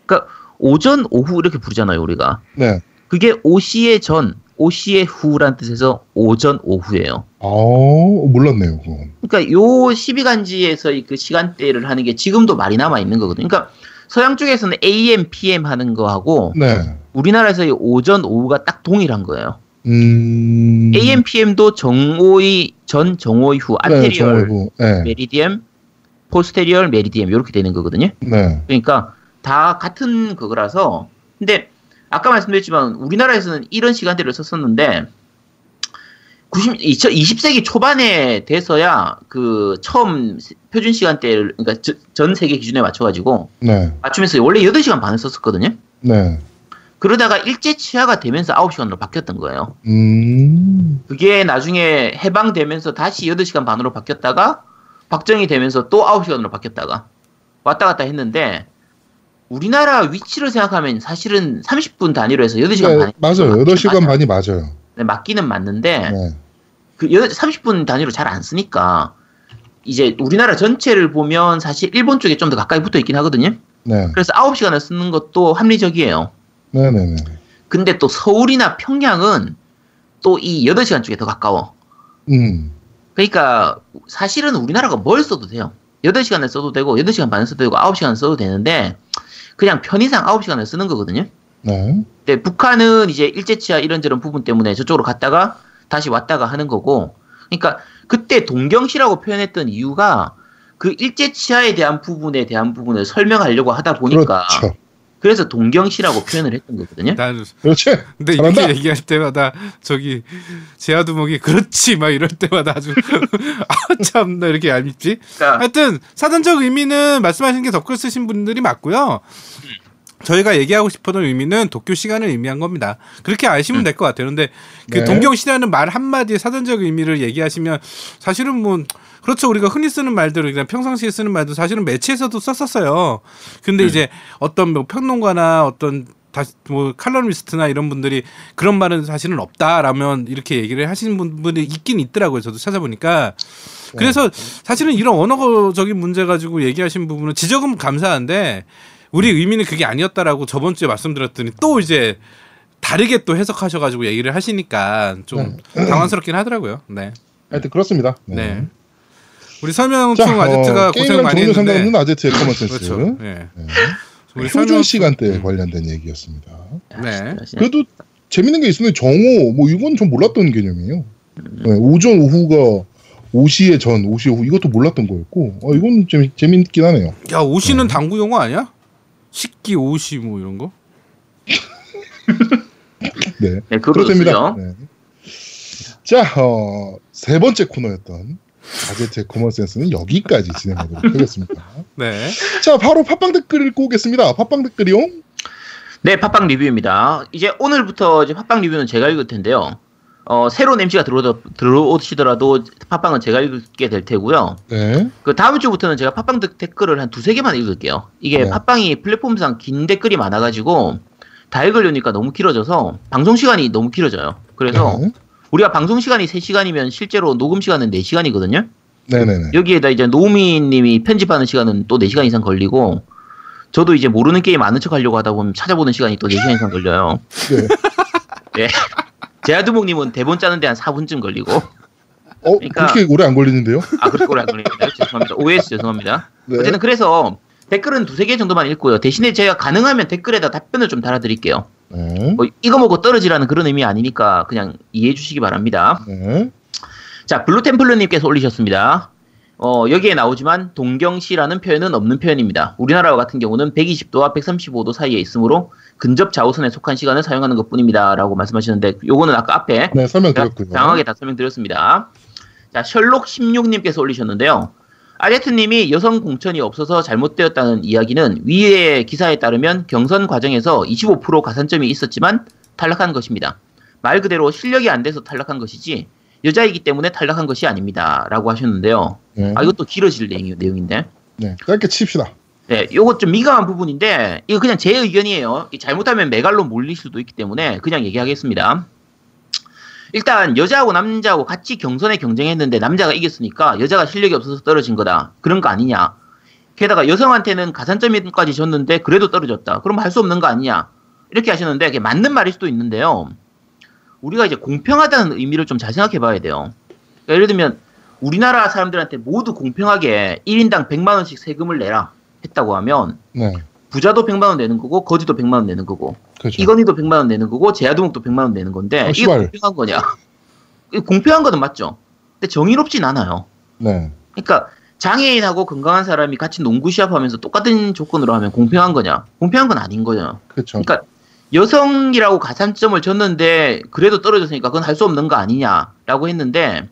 그러니까 오전, 오후 이렇게 부르잖아요, 우리가. 네. 그게 오시의 전, 오시의 후란 뜻에서 오전, 오후예요. 아, 몰랐네요, 그건. 그러니까 요 12간지에서 그 시간대를 하는 게 지금도 많이 남아 있는 거거든요. 그러니까 서양 쪽에서는 AM, PM 하는 거하고 네. 우리나라에서 이 오전, 오후가 딱 동일한 거예요. 음. AM, PM도 정오의 전, 정오의 후, 네, anterior, 정말고. 네. meridiem, posterior, meridiem 이렇게 되는 거거든요. 네. 그러니까 다 같은 그거라서 근데 아까 말씀드렸지만 우리나라에서는 이런 시간대를 썼었는데 90, 20세기 초반에 돼서야 그 처음 표준 시간대를 그러니까 저- 전 세계 기준에 맞춰가지고 네. 맞추면서 원래 8시간 반을 썼었거든요. 네. 그러다가 일제 치하가 되면서 9시간으로 바뀌었던 거예요. 음. 그게 나중에 해방되면서 다시 8시간 반으로 바뀌었다가 박정희 되면서 또 9시간으로 바뀌었다가 왔다 갔다 했는데 우리나라 위치를 생각하면 사실은 30분 단위로 해서 8시간 네, 반이 맞아요. 8시간 반이 맞아요. 네, 맞기는 맞는데 네. 그 여- 30분 단위로 잘 안 쓰니까 이제 우리나라 전체를 보면 사실 일본 쪽에 좀 더 가까이 붙어 있긴 하거든요. 네. 그래서 9시간을 쓰는 것도 합리적이에요. 네 네 네. 근데 또 서울이나 평양은 또 이 8시간 쪽에 더 가까워. 음. 그러니까 사실은 우리나라가 뭘 써도 돼요. 8시간을 써도 되고 8시간 반을 써도 되고 9시간을 써도 되는데 그냥 편의상 9시간을 쓰는 거거든요. 네. 근데 북한은 이제 일제치하 이런저런 부분 때문에 저쪽으로 갔다가 다시 왔다가 하는 거고 그러니까 그때 동경시라고 표현했던 이유가 그 일제치하에 대한 부분에 대한 부분을 설명하려고 하다 보니까 그렇죠. 그래서 동경시라고 표현을 했던 거거든요. 난 그렇지. 근데 잘한다. 이렇게 얘기할 때마다 저기 제아두목이 그렇지 막 이럴 때마다 아주 (laughs) 아 참나 이렇게 얄밉지. 그러니까 하여튼 사전적 의미는 말씀하신 게 덧글 쓰신 분들이 맞고요. 저희가 얘기하고 싶었던 의미는 도쿄 시간을 의미한 겁니다. 그렇게 아시면 될것 같아요. 근데 그 네. 동경시라는 말 한마디에 사전적 의미를 얘기하시면 사실은 뭐 그렇죠. 우리가 흔히 쓰는 말들을 그냥 평상시에 쓰는 말도 사실은 매체에서도 썼었어요. 근데 이제 어떤 뭐 평론가나 어떤 다시 뭐 칼럼니스트나 이런 분들이 그런 말은 사실은 없다라면 이렇게 얘기를 하시는 분들이 있긴 있더라고요. 저도 찾아보니까. 그래서 사실은 이런 언어적인 문제 가지고 얘기하신 부분은 지적은 감사한데 우리 의미는 그게 아니었다라고 저번 주에 말씀드렸더니 또 이제 다르게 또 해석하셔가지고 얘기를 하시니까 좀 당황스럽긴 하더라고요. 네. 하여튼 그렇습니다. 네. 우리 설명충 자, 아제트가 어, 고생 많이 종류 상관없는 했는데 아제트의 common sense. 그렇죠. 예. 네. 우리 표준 설명 시간대에 관련된 얘기였습니다. 네. 그래도 재밌는 게 있으면 정오 뭐 이건 좀 몰랐던 개념이에요. 네, 오전 오후가 오시에 전, 오시 오후 이것도 몰랐던 거였고 어, 이건 재미, 재밌긴 하네요. 야 오시는 당구 용어 아니야? 식기 오시 뭐 이런 거? 네, 네. 쓰죠. 네. 자, 어, 세 번째 코너였던 아제트의 커먼센스는 여기까지 진행하도록 (laughs) 하겠습니다. 네. 자, 바로 팟빵 댓글 읽고 오겠습니다. 팟빵 댓글이요. 네, 팟빵 리뷰입니다. 이제 오늘부터 이제 팟빵 리뷰는 제가 읽을 텐데요. 어, 새로운 MC가 들어오, 들어오시더라도 팟빵은 제가 읽게 될 테고요. 네, 그 다음 주부터는 제가 팟빵 댓- 댓글을 한 두세 개만 읽을게요. 이게 네. 팟빵이 플랫폼상 긴 댓글이 많아가지고 다 읽으려니까 너무 길어져서 방송 시간이 너무 길어져요. 그래서 네. 우리가 방송 시간이 3시간이면 실제로 녹음 시간은 4시간이거든요. 네네네. 여기에다 이제 노미 님이 편집하는 시간은 또 4시간 이상 걸리고 저도 이제 모르는 게임 아는 척 하려고 하다 보면 찾아보는 시간이 또 4시간 이상 걸려요. 네. (laughs) 예. 제아두목 님은 대본 짜는데 한 4분쯤 걸리고 어, 그러니까- 그렇게 오래 안 걸리는데요? 아 그렇게 오래 안 걸립니다. 죄송합니다. 오해해서 죄송합니다. 네. 어쨌든 그래서 댓글은 두세 개 정도만 읽고요. 대신에 제가 가능하면 댓글에다 답변을 좀 달아드릴게요. 네. 뭐 이거 먹고 떨어지라는 그런 의미 아니니까 그냥 이해해 주시기 바랍니다. 네. 자, 블루템플러님께서 올리셨습니다. 어, 여기에 나오지만 동경시라는 표현은 없는 표현입니다. 우리나라와 같은 경우는 120도와 135도 사이에 있으므로 근접 좌우선에 속한 시간을 사용하는 것 뿐입니다. 라고 말씀하시는데, 요거는 아까 앞에 네, 제가 설명드렸고요. 장하게 다 설명드렸습니다. 자, 셜록16님께서 올리셨는데요. 아제트님이 여성 공천이 없어서 잘못되었다는 이야기는 위의 기사에 따르면 경선 과정에서 25% 가산점이 있었지만 탈락한 것입니다. 말 그대로 실력이 안 돼서 탈락한 것이지 여자이기 때문에 탈락한 것이 아닙니다. 라고 하셨는데요. 네. 아, 이것도 길어질 내용, 내용인데. 네. 짧게 칩시다. 네, 요거 좀 민감한 부분인데, 이거 그냥 제 의견이에요. 이 잘못하면 메갈로 몰릴 수도 있기 때문에 그냥 얘기하겠습니다. 일단, 여자하고 남자하고 같이 경선에 경쟁했는데 남자가 이겼으니까 여자가 실력이 없어서 떨어진 거다. 그런 거 아니냐. 게다가 여성한테는 가산점까지 줬는데 그래도 떨어졌다. 그럼 할 수 없는 거 아니냐. 이렇게 하시는데, 그게 맞는 말일 수도 있는데요. 우리가 이제 공평하다는 의미를 좀 잘 생각해 봐야 돼요. 그러니까 예를 들면, 우리나라 사람들한테 모두 공평하게 1인당 100만 원씩 세금을 내라. 했다고 하면 네. 부자도 100만 원 내는 거고 거지도 100만 원 내는 거고 그렇죠. 이건희도 100만 원 내는 거고 제아두목도 100만 원 내는 건데 어, 이게 씨발. 공평한 거냐? (laughs) 이게 공평한 거는 맞죠. 근데 정의롭진 않아요. 네. 그러니까 장애인하고 건강한 사람이 같이 농구 시합하면서 똑같은 조건으로 하면 공평한 거냐? 공평한 건 아닌 거죠. 그렇죠. 그러니까 여성이라고 가산점을 줬는데 그래도 떨어졌으니까 그건 할 수 없는 거 아니냐라고 했는데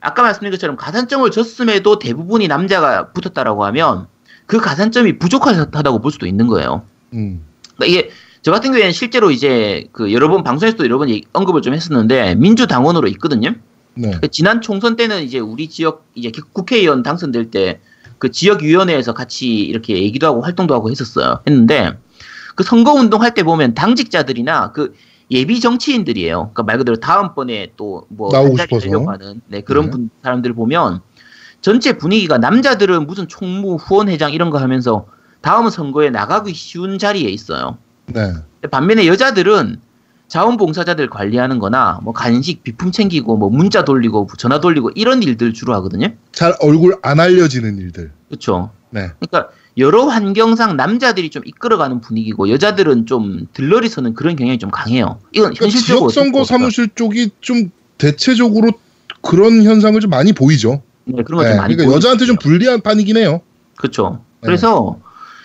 아까 말씀드린 것처럼 가산점을 줬음에도 대부분이 남자가 붙었다라고 하면 그 가산점이 부족하다고 볼 수도 있는 거예요. 음. 그러니까 이게 저 같은 경우에는 실제로 이제 그 여러 번 방송에서도 여러 번 언급을 좀 했었는데 민주당원으로 있거든요. 네. 그 지난 총선 때는 이제 우리 지역 이제 국회의원 당선될 때 그 지역위원회에서 같이 이렇게 얘기도 하고 활동도 하고 했었어요. 했는데 그 선거운동 할 때 보면 당직자들이나 그 예비 정치인들이에요. 그러니까 말 그대로 다음번에 또뭐 나오고 하는 네, 그런 네. 분 사람들 보면 전체 분위기가 남자들은 무슨 총무 후원회장 이런 거 하면서 다음 선거에 나가기 쉬운 자리에 있어요. 네. 반면에 여자들은 자원봉사자들 관리하는 거나 뭐 간식 비품 챙기고 뭐 문자 돌리고 전화 돌리고 이런 일들 주로 하거든요. 잘 얼굴 안 알려지는 일들. 그렇죠. 네. 그러니까 여러 환경상 남자들이 좀 이끌어가는 분위기고 여자들은 좀 들러리 서는 그런 경향이 좀 강해요. 이건 그러니까 현실적으로 지역선거 어떻게 보십니까? 사무실 쪽이 좀 대체적으로 그런 현상을 좀 많이 보이죠. 네, 그런 거 네. 좀 많이 그러니까 보이죠. 여자한테 좀 불리한 판이긴 해요. 그렇죠. 네. 그래서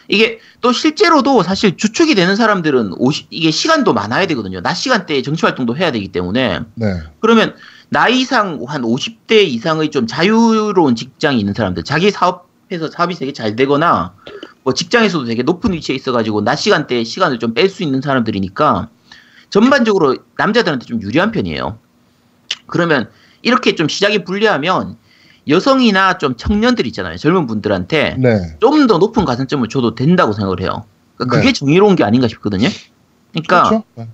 이게 또 실제로도 사실 주축이 되는 사람들은 오시, 이게 시간도 많아야 되거든요. 낮 시간대에 정치 활동도 해야 되기 때문에 네. 그러면 나이상 한 50대 이상의 좀 자유로운 직장이 있는 사람들, 자기 사업해서 사업이 되게 잘 되거나 뭐 직장에서도 되게 높은 위치에 있어가지고 낮 시간대에 시간을 좀 뺄 수 있는 사람들이니까 전반적으로 남자들한테 좀 유리한 편이에요. 그러면 이렇게 좀 시작이 불리하면 여성이나 좀 청년들 있잖아요. 젊은 분들한테 네. 좀더 높은 가산점을 줘도 된다고 생각을 해요. 그러니까 그게 네. 정의로운 게 아닌가 싶거든요. 그러니까 그렇죠. 네.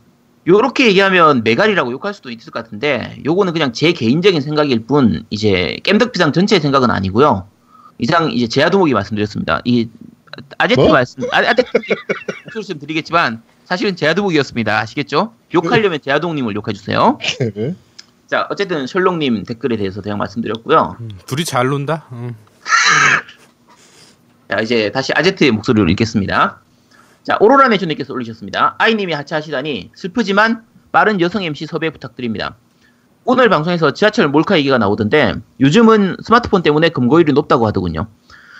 요렇게 얘기하면 메갈이라고 욕할 수도 있을 것 같은데 요거는 그냥 제 개인적인 생각일 뿐 이제 깸덕비상 전체의 생각은 아니고요. 이상 이제 제아도목이 말씀드렸습니다. 이 아제트 뭐? 말씀 아, 아제트 목소리 좀 드리겠지만 사실은 제아도목이었습니다. 아시겠죠? 욕하려면 제아동님을 욕해 주세요. 네. 자 어쨌든 셜록님 댓글에 대해서 대강 말씀드렸고요. 음, 둘이 잘 논다. 음. 자, 이제 다시 아제트의 목소리로 읽겠습니다. 자, 오로라 메주님께서 올리셨습니다. 아이님이 하차하시다니 슬프지만 빠른 여성 MC 섭외 부탁드립니다. 오늘 방송에서 지하철 몰카 얘기가 나오던데 요즘은 스마트폰 때문에 금고율이 높다고 하더군요.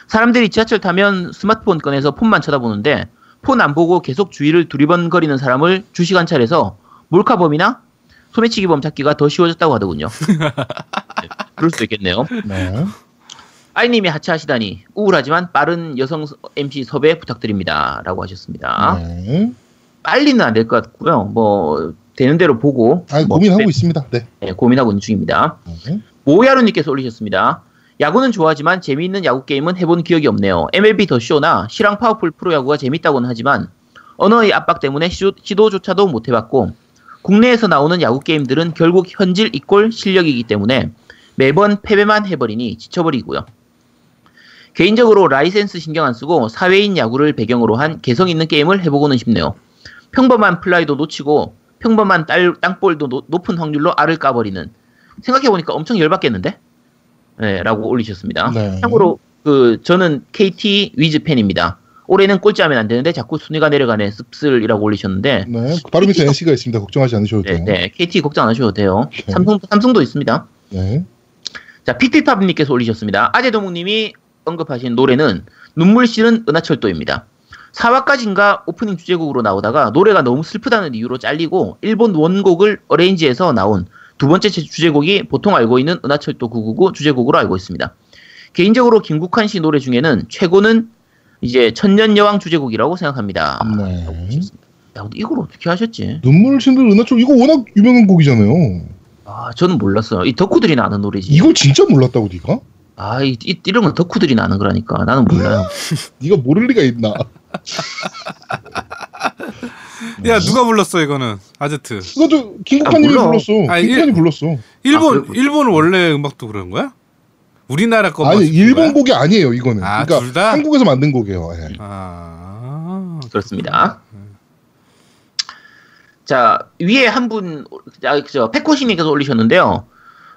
사람들이 지하철 타면 스마트폰 꺼내서 폰만 쳐다보는데 폰 안 보고 계속 주위를 두리번거리는 사람을 주시관찰해서 몰카범이나 소매치기 범 찾기가 더 쉬워졌다고 하더군요. (laughs) 네, 그럴 수도 있겠네요. 네. 아이님이 하차하시다니 우울하지만 빠른 여성 MC 섭외 부탁드립니다. 라고 하셨습니다. 네. 빨리는 안 될 것 같고요. 뭐 되는 대로 보고 아, 뭐, 고민하고 네, 있습니다. 네. 네, 고민하고 있는 중입니다. 네. 모야루님께서 올리셨습니다. 야구는 좋아하지만 재미있는 야구 게임은 해본 기억이 없네요. MLB The Show나 실황 파워풀 프로야구가 재밌다고는 하지만 언어의 압박 때문에 시도, 시도조차도 못 해봤고 국내에서 나오는 야구 게임들은 결국 현질 이꼴 실력이기 때문에 매번 패배만 해버리니 지쳐버리고요. 개인적으로 라이센스 신경 안 쓰고 사회인 야구를 배경으로 한 개성 있는 게임을 해보고는 싶네요. 평범한 플라이도 놓치고 평범한 딸, 땅볼도 노- 높은 확률로 알을 까버리는 생각해보니까 엄청 열받겠는데? 네, 라고 올리셨습니다. 네. 참고로 그 저는 KT Wiz 팬입니다. 올해는 꼴찌하면 안 되는데 자꾸 순위가 내려가네 씁쓸이라고 올리셨는데 네. 바로 밑에 NC가 있습니다. 걱정하지 않으셔도 네, 돼요. 네, KT 걱정 안 하셔도 돼요. 네. 삼성 삼성도 있습니다. 네. 자, 피피팝님께서 올리셨습니다. 아재도목님이 언급하신 노래는 눈물 실은 은하철도입니다. 4화까지인가 오프닝 주제곡으로 나오다가 노래가 너무 슬프다는 이유로 잘리고 일본 원곡을 어레인지해서 나온 두 번째 제- 주제곡이 보통 알고 있는 은하철도 999 주제곡으로 알고 있습니다. 개인적으로 김국환 씨 노래 중에는 최고는 이제 천년 여왕 주제곡이라고 생각합니다. 네. 야, 근데 이걸 어떻게 하셨지? 눈물 신들 은하철 이거 워낙 유명한 곡이잖아요. 아, 저는 몰랐어요. 이 덕후들이 나는 노래지. 이걸 진짜 몰랐다고 네가? 아, 이, 이, 이런 건 덕후들이 나는 거라니까. 나는 몰라요. (laughs) 네가 모를 리가 있나? (laughs) 야 누가 불렀어 이거는 아제트. 그것도 김국환님이 아, 몰라. 불렀어. 아니, 김국환이 불렀어. 일본 그래? 일본 원래 음악도 그런 거야? 우리나라 거 아니 일본 곡이 아니에요 이거는. 아, 그러니까 둘 다? 한국에서 만든 곡이에요. 예. 아 그렇습니다. 자, 위에 한 분, 아, 저, 페코시님께서 올리셨는데요.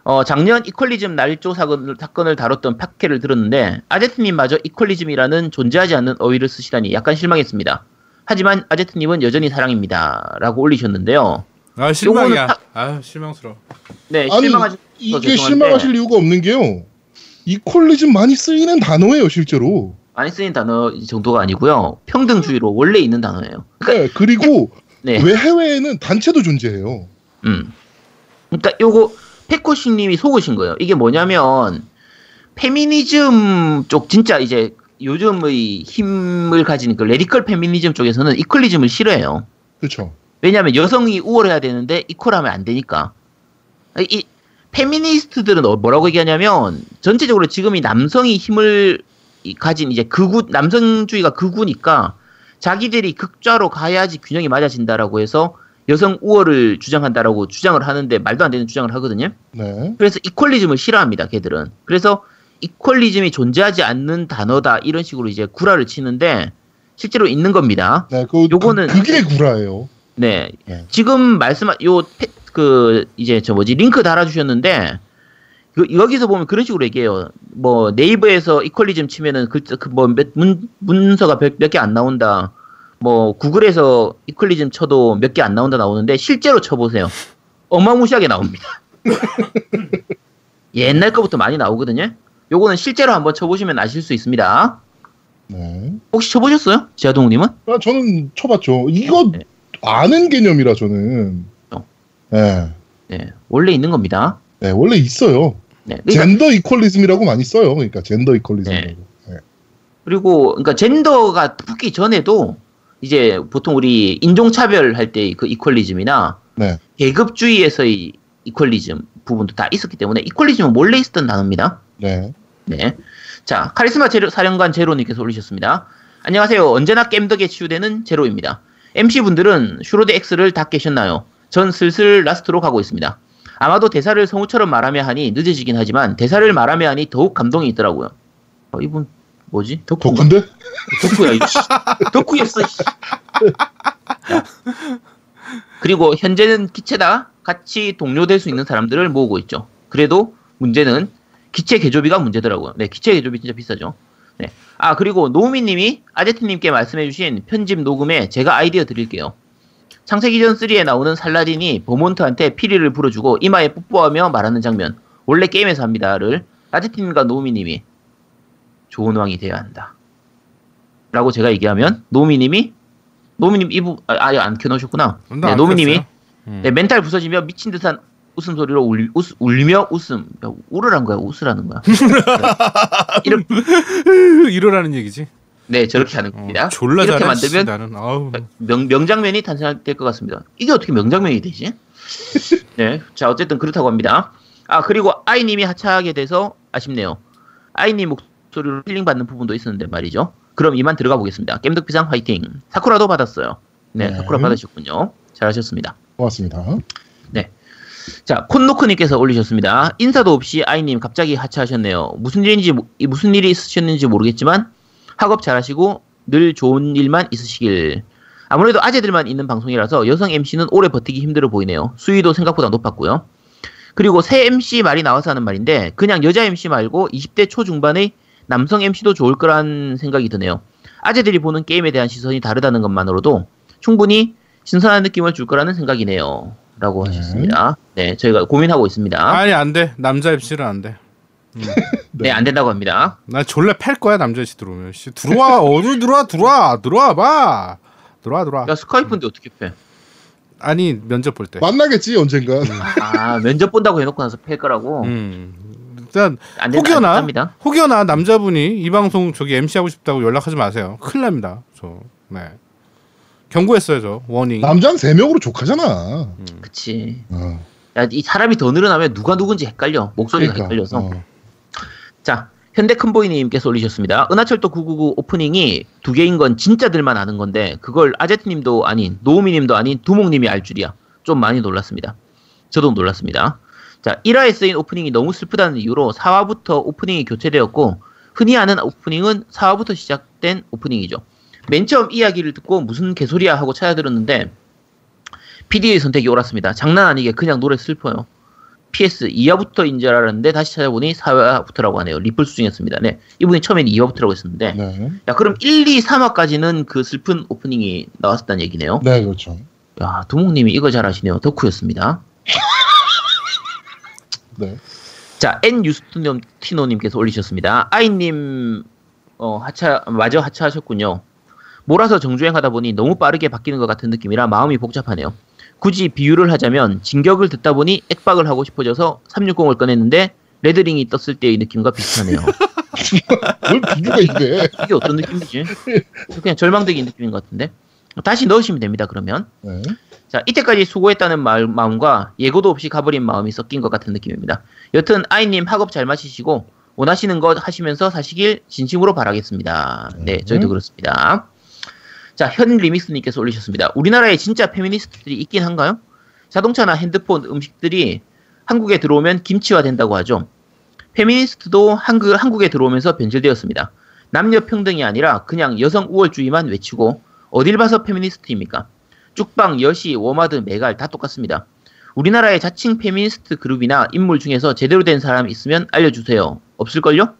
어, 작년 이퀄리즘 날조 사건을, 사건을 다뤘던 팟캐를 들었는데, 아제트님마저 이퀄리즘이라는 존재하지 않는 어휘를 쓰시다니 약간 실망했습니다. 하지만 아제트님은 여전히 사랑입니다. 라고 올리셨는데요. 아 실망이야. 요거는 아 실망스러워. 네, 아니 실망하신 이게 죄송한데. 실망하실 이유가 없는 게요. equalism 많이 쓰이는 단어예요 실제로. 많이 쓰인 단어 정도가 아니고요. 평등주의로 원래 있는 단어예요. 네, 그리고 (laughs) 네. 외 해외에는 단체도 존재해요. 음. 그러니까 요거 페코시님이 속으신 거예요. 이게 뭐냐면 페미니즘 쪽 진짜 이제 요즘의 힘을 가진 그 radical 페미니즘 쪽에서는 equalism을 싫어해요. 그렇죠. 왜냐하면 여성이 우월해야 되는데 이퀄하면 안 되니까. 이 페미니스트들은 어- 뭐라고 얘기하냐면 전체적으로 지금 이 남성이 힘을 이- 가진 이제 극우 남성주의가 극우니까 자기들이 극좌로 가야지 균형이 맞아진다라고 해서 여성 우월을 주장한다라고 주장을 하는데 말도 안 되는 주장을 하거든요. 네. 그래서 이퀄리즘을 싫어합니다, 걔들은. 그래서 이퀄리즘이 존재하지 않는 단어다 이런 식으로 이제 구라를 치는데 실제로 있는 겁니다. 네, 그 요거는- 그, 그게 구라예요. 네. 네. 지금 말씀한 요 그 이제 저 뭐지 링크 달아주셨는데 그, 여기서 보면 그런 식으로 얘기해요. 뭐 네이버에서 이퀄리즘 치면은 그뭐문 문서가 몇 개 안 나온다. 뭐 구글에서 이퀄리즘 쳐도 몇 개 안 나온다 나오는데 실제로 쳐보세요. 어마무시하게 나옵니다. (laughs) 옛날 거부터 많이 나오거든요. 요거는 실제로 한번 쳐보시면 아실 수 있습니다. 네. 혹시 쳐보셨어요? 지하동님은? 아, 저는 쳐봤죠. 이거 네. 아는 개념이라 저는. 어. 네. 네, 원래 있는 겁니다. 네, 원래 있어요. 네, 그러니까 젠더 이퀄리즘이라고 많이 써요. 그러니까 젠더 이퀄리즘. 네. 그리고 그러니까 젠더가 붙기 전에도 이제 보통 우리 인종차별 할 때 그 이퀄리즘이나 네. 계급주의에서의 이퀄리즘 부분도 다 있었기 때문에 이퀄리즘은 원래 있었던 단어입니다. 네. 네. 자, 카리스마 제로, 사령관 제로님께서 올리셨습니다. 안녕하세요. 언제나 겜덕에 치유되는 제로입니다. MC분들은 슈로데 X를 다 깨셨나요? 전 슬슬 라스트로 가고 있습니다. 아마도 대사를 성우처럼 말하며 하니 늦어지긴 하지만 대사를 말하며 하니 더욱 감동이 있더라고요. 어, 이분 뭐지? 덕후인가? 덕분데? 덕후야, 이씨. 덕후였어. 그리고 현재는 기체다 같이 동료될 수 있는 사람들을 모으고 있죠. 그래도 문제는 기체 개조비가 문제더라고요. 네, 기체 개조비 진짜 비싸죠. 네. 아, 그리고 노우미님이 아제트님께 말씀해주신 편집 녹음에 제가 아이디어 드릴게요. 창세기전 3에 나오는 살라딘이 버몬트한테 피리를 불어주고 이마에 뽀뽀하며 말하는 장면. 원래 게임에서 합니다를 아제트님과 노우미님이 좋은 왕이 되어야 한다. 라고 제가 얘기하면 노미님이 노미님 이부 아, 아예 안 켜놓으셨구나. 나 네, 안 노미님이. 음. 네, 멘탈 부서지며 미친 듯한 웃음 소리로 울, 웃, 울며 웃음. 야, 울으란 거야, 웃으라는 거야. (laughs) 네. 이렇게, (laughs) 이러라는 얘기지. 네, 저렇게 하는 어, 겁니다. 졸라 이렇게 만들면 나는 아우. 명, 명장면이 탄생될 것 같습니다. 이게 어떻게 명장면이 되지? (laughs) 네. 자, 어쨌든 그렇다고 합니다. 아, 그리고 아이님이 하차하게 돼서 아쉽네요. 아이님 목소리로 힐링 받는 부분도 있었는데 말이죠. 그럼 이만 들어가 보겠습니다. 겜덕비상 화이팅. 사쿠라도 받았어요. 네, 네. 사쿠라 받으셨군요. 잘하셨습니다. 고맙습니다. 자, 콘노크님께서 올리셨습니다. 인사도 없이 아이님 갑자기 하차하셨네요. 무슨 일인지, 무슨 일이 있으셨는지 모르겠지만, 학업 잘하시고, 늘 좋은 일만 있으시길. 아무래도 아재들만 있는 방송이라서 여성 MC는 오래 버티기 힘들어 보이네요. 수위도 생각보다 높았고요. 그리고 새 MC 말이 나와서 하는 말인데, 그냥 여자 MC 말고 20대 초중반의 남성 MC도 좋을 거란 생각이 드네요. 아재들이 보는 게임에 대한 시선이 다르다는 것만으로도 충분히 신선한 느낌을 줄 거라는 생각이네요. 라고 네. 하셨습니다. 네, 저희가 고민하고 있습니다. 아니 안 돼. 남자 MC는 안 돼. 네, 안 된다고 합니다. 나 졸래 팰 거야 남자 MC 들어오면. 씨, 들어와 어디 들어와 들어와 들어와 봐. 들어와 들어와. 야, 스카이프인데 어떻게 패? 아니 면접 볼 때. 만나겠지 언젠가. 아, 면접 본다고 해놓고 나서 팰 거라고? 음. 일단 안 된다, 안 혹여나. 혹여나 남자분이 이 방송 저기 MC 하고 싶다고 연락하지 마세요. 큰일 납니다. 저. 네. 경고했어요 저 워닝. 남자는 세 명으로 족하잖아. 그치. 어, 야, 이 사람이 더 늘어나면 누가 누군지 헷갈려. 목소리가 그러니까. 헷갈려서. 어. 자, 현대 큰보이님께서 올리셨습니다. 은하철도 999 오프닝이 두 개인 건 진짜들만 아는 건데 그걸 아제트님도 아닌 노우미님도 아닌 두목님이 알 줄이야. 좀 많이 놀랐습니다. 저도 놀랐습니다. 자, 1화에 쓰인 오프닝이 너무 슬프다는 이유로 4화부터 오프닝이 교체되었고 흔히 아는 오프닝은 4화부터 시작된 오프닝이죠. 맨 처음 이야기를 듣고 무슨 개소리야 하고 찾아들었는데 PD의 선택이 옳았습니다. 장난 아니게 그냥 노래 슬퍼요. PS 2화부터인 줄 알았는데 다시 찾아보니 4화부터라고 하네요. 리플 수중했습니다. 네. 이분이 처음엔 2화부터라고 했었는데 네. 야 그럼 1, 2, 3화까지는 그 슬픈 오프닝이 나왔었다는 얘기네요. 네, 그렇죠. 야 두목님이 이거 잘하시네요. 덕후였습니다. (laughs) 네. 자, N 유스티노님께서 올리셨습니다. 아이님, 어, 하차, 마저 하차하셨군요. 몰아서 정주행하다 보니 너무 빠르게 바뀌는 것 같은 느낌이라 마음이 복잡하네요. 굳이 비유를 하자면 진격을 듣다 보니 액박을 하고 싶어져서 360을 꺼냈는데 red ring이 떴을 때의 느낌과 비슷하네요. (laughs) 뭘 비교가 이래. 이게 어떤 느낌이지? 그냥 절망적인 느낌인 것 같은데. 다시 넣으시면 됩니다, 그러면. 네. 자, 이때까지 수고했다는 마, 마음과 예고도 없이 가버린 마음이 섞인 것 같은 느낌입니다. 여튼 아이님 학업 잘 마치시고 원하시는 것 하시면서 사시길 진심으로 바라겠습니다. 네, 저희도 그렇습니다. 자, 현 리믹스님께서 올리셨습니다. 우리나라에 진짜 페미니스트들이 있긴 한가요? 자동차나 핸드폰, 음식들이 한국에 들어오면 김치화 된다고 하죠. 페미니스트도 한국, 한국에 들어오면서 변질되었습니다. 남녀 평등이 아니라 그냥 여성 우월주의만 외치고 어딜 봐서 페미니스트입니까? 쭉방, 여시, 워마드, 메갈 다 똑같습니다. 우리나라의 자칭 페미니스트 그룹이나 인물 중에서 제대로 된 사람 있으면 알려주세요. 없을걸요?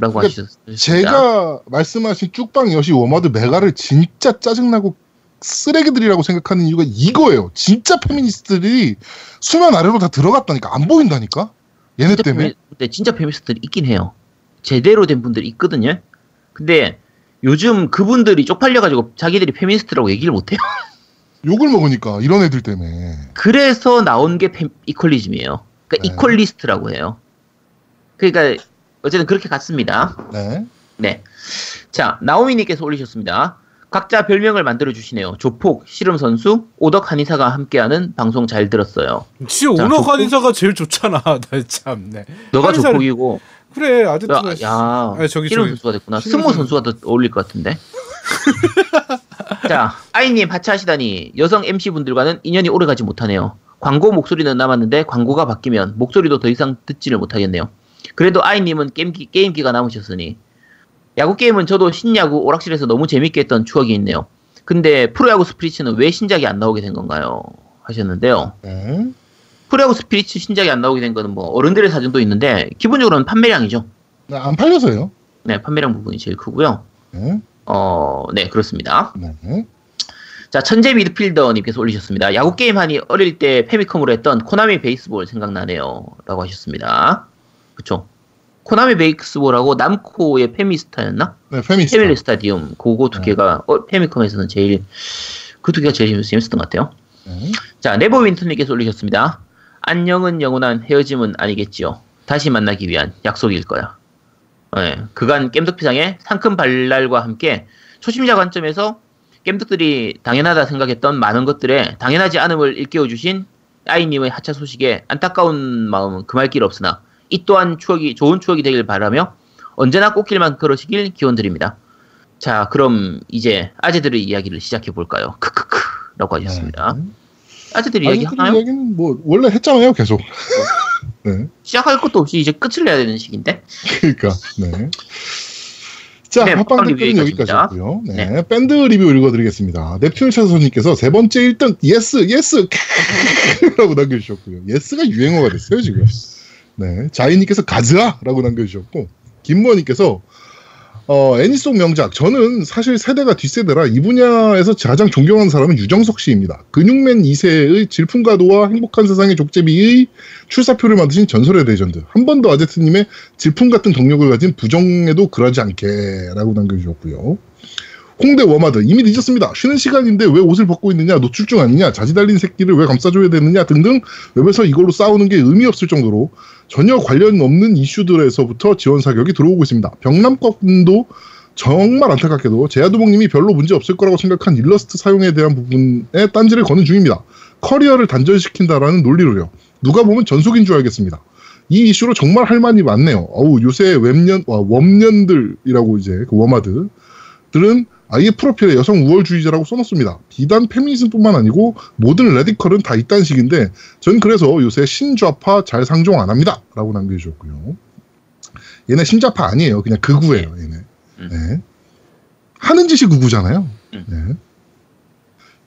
라고 그러니까 하셨습니다. 제가 말씀하신 쭉방 여시 워마드 메갈을 진짜 짜증나고 쓰레기들이라고 생각하는 이유가 이거예요. 진짜 페미니스트들이 수면 아래로 다 들어갔다니까 안 보인다니까. 얘네 진짜 때문에. 페미- 근데 진짜 페미니스트들이 있긴 해요. 제대로 된 분들이 있거든요. 근데 요즘 그분들이 쪽팔려가지고 자기들이 페미니스트라고 얘기를 못해요. (laughs) 욕을 먹으니까 이런 애들 때문에. 그래서 나온 게 페- equalism이에요. 그러니까 네. equalist라고 해요. 그러니까 어쨌든 그렇게 갔습니다. 네. 네. 자, 나오미님께서 올리셨습니다. 각자 별명을 만들어 주시네요. 조폭, 씨름 선수, 오덕 한의사가 함께하는 방송 잘 들었어요. 진짜 조금- 한의사가 제일 좋잖아. (laughs) 나 참. 네. 너가 한의사를- 조폭이고, 그래 아직도 야, 야 아니, 저기, 씨름 저기, 선수가 됐구나. 씨름 승모 선수. 선수가 더 어울릴 것 같은데. (laughs) 자, 아이님 하차하시다니 여성 MC 분들과는 인연이 오래가지 못하네요. 광고 목소리는 남았는데 광고가 바뀌면 목소리도 더 이상 듣지를 못하겠네요. 그래도 아이님은 게임기, 게임기가 남으셨으니 야구 게임은 저도 신야구 오락실에서 너무 재밌게 했던 추억이 있네요. 근데 프로야구 스피릿은 왜 신작이 안 나오게 된 건가요? 하셨는데요. 네. 프로야구 스피릿 신작이 안 나오게 된 거는 뭐 어른들의 사정도 있는데 기본적으로는 판매량이죠. 네, 안 팔려서요. 네, 판매량 부분이 제일 크고요. 네. 어, 네, 그렇습니다. 네. 자, 천재 미드필더님께서 올리셨습니다. 야구 게임 하니 어릴 때 페미컴으로 했던 코나미 베이스볼 생각나네요. 라고 하셨습니다. 그쵸. 코나미 베이스볼하고 남코의 페미스타였나? 네, 페미스타. 페밀리 스타디움. 그거 두 네. 개가 어, 페미컴에서는 제일, 그 두 개가 제일 재밌었던 것 같아요. 네. 자, 네버윈터님께서 올리셨습니다. 안녕은 영원한 헤어짐은 아니겠지요. 다시 만나기 위한 약속일 거야. 네, 그간 겜덕피상의 상큼 발랄과 함께 초심자 관점에서 겜덕들이 당연하다 생각했던 많은 것들에 당연하지 않음을 일깨워주신 아이님의 하차 소식에 안타까운 마음은 금할 길 없으나 이 또한 추억이 좋은 추억이 되길 바라며 언제나 꽃길만 걸으시길 기원드립니다. 자, 그럼 이제 아재들의 이야기를 시작해 볼까요? 크크크. 라고 하셨습니다. 네. 아재들 이야기 하나요? 이야기는 뭐 원래 했잖아요 계속. (laughs) 네. 시작할 것도 없이 이제 끝을 내야 되는 시기인데. 그러니까 네. 자, 네, 팟빵 댓글은 리뷰 여기까지였고요. 네. 네. 밴드 리뷰 읽어드리겠습니다. 넵튠 차선님께서 세 번째 1등 yes yes (laughs) 라고 남겨주셨고요. yes가 유행어가 됐어요 지금. 네, 자이님께서 가즈아라고 남겨주셨고 김모님께서 어, 애니송 명작. 저는 사실 세대가 뒷세대라 이 분야에서 가장 존경하는 사람은 유정석 씨입니다. 근육맨 2세의 질풍가도와 행복한 세상의 족제비의 출사표를 만드신 전설의 레전드. 한 번 더 아제트님의 질풍 같은 동력을 가진 부정에도 그러지 않게 라고 남겨주셨고요. 홍대 워마드 이미 늦었습니다. 쉬는 시간인데 왜 옷을 벗고 있느냐 노출증 아니냐 자지 달린 새끼를 왜 감싸줘야 되느냐 등등 웹에서 이걸로 싸우는 게 의미 없을 정도로 전혀 관련 없는 이슈들에서부터 지원 사격이 들어오고 있습니다. 병남권도 정말 안타깝게도 제야두목님이 별로 문제 없을 거라고 생각한 일러스트 사용에 대한 부분에 딴지를 거는 중입니다. 커리어를 단절시킨다라는 논리로요. 누가 보면 전속인 줄 알겠습니다. 이 이슈로 정말 할 말이 많네요. 어우 요새 웹년 와, 웜년들이라고 이제 그 워마드들은 아예 프로필에 여성 우월주의자라고 써놓습니다. 비단 페미니즘뿐만 아니고 모든 radical은 다 이딴 식인데 전 그래서 요새 신좌파 잘 상종 안 합니다. 라고 남겨주셨고요. 얘네 신좌파 아니에요. 그냥 극우예요. 얘네. 음. 네. 하는 짓이 극우잖아요. 음. 네.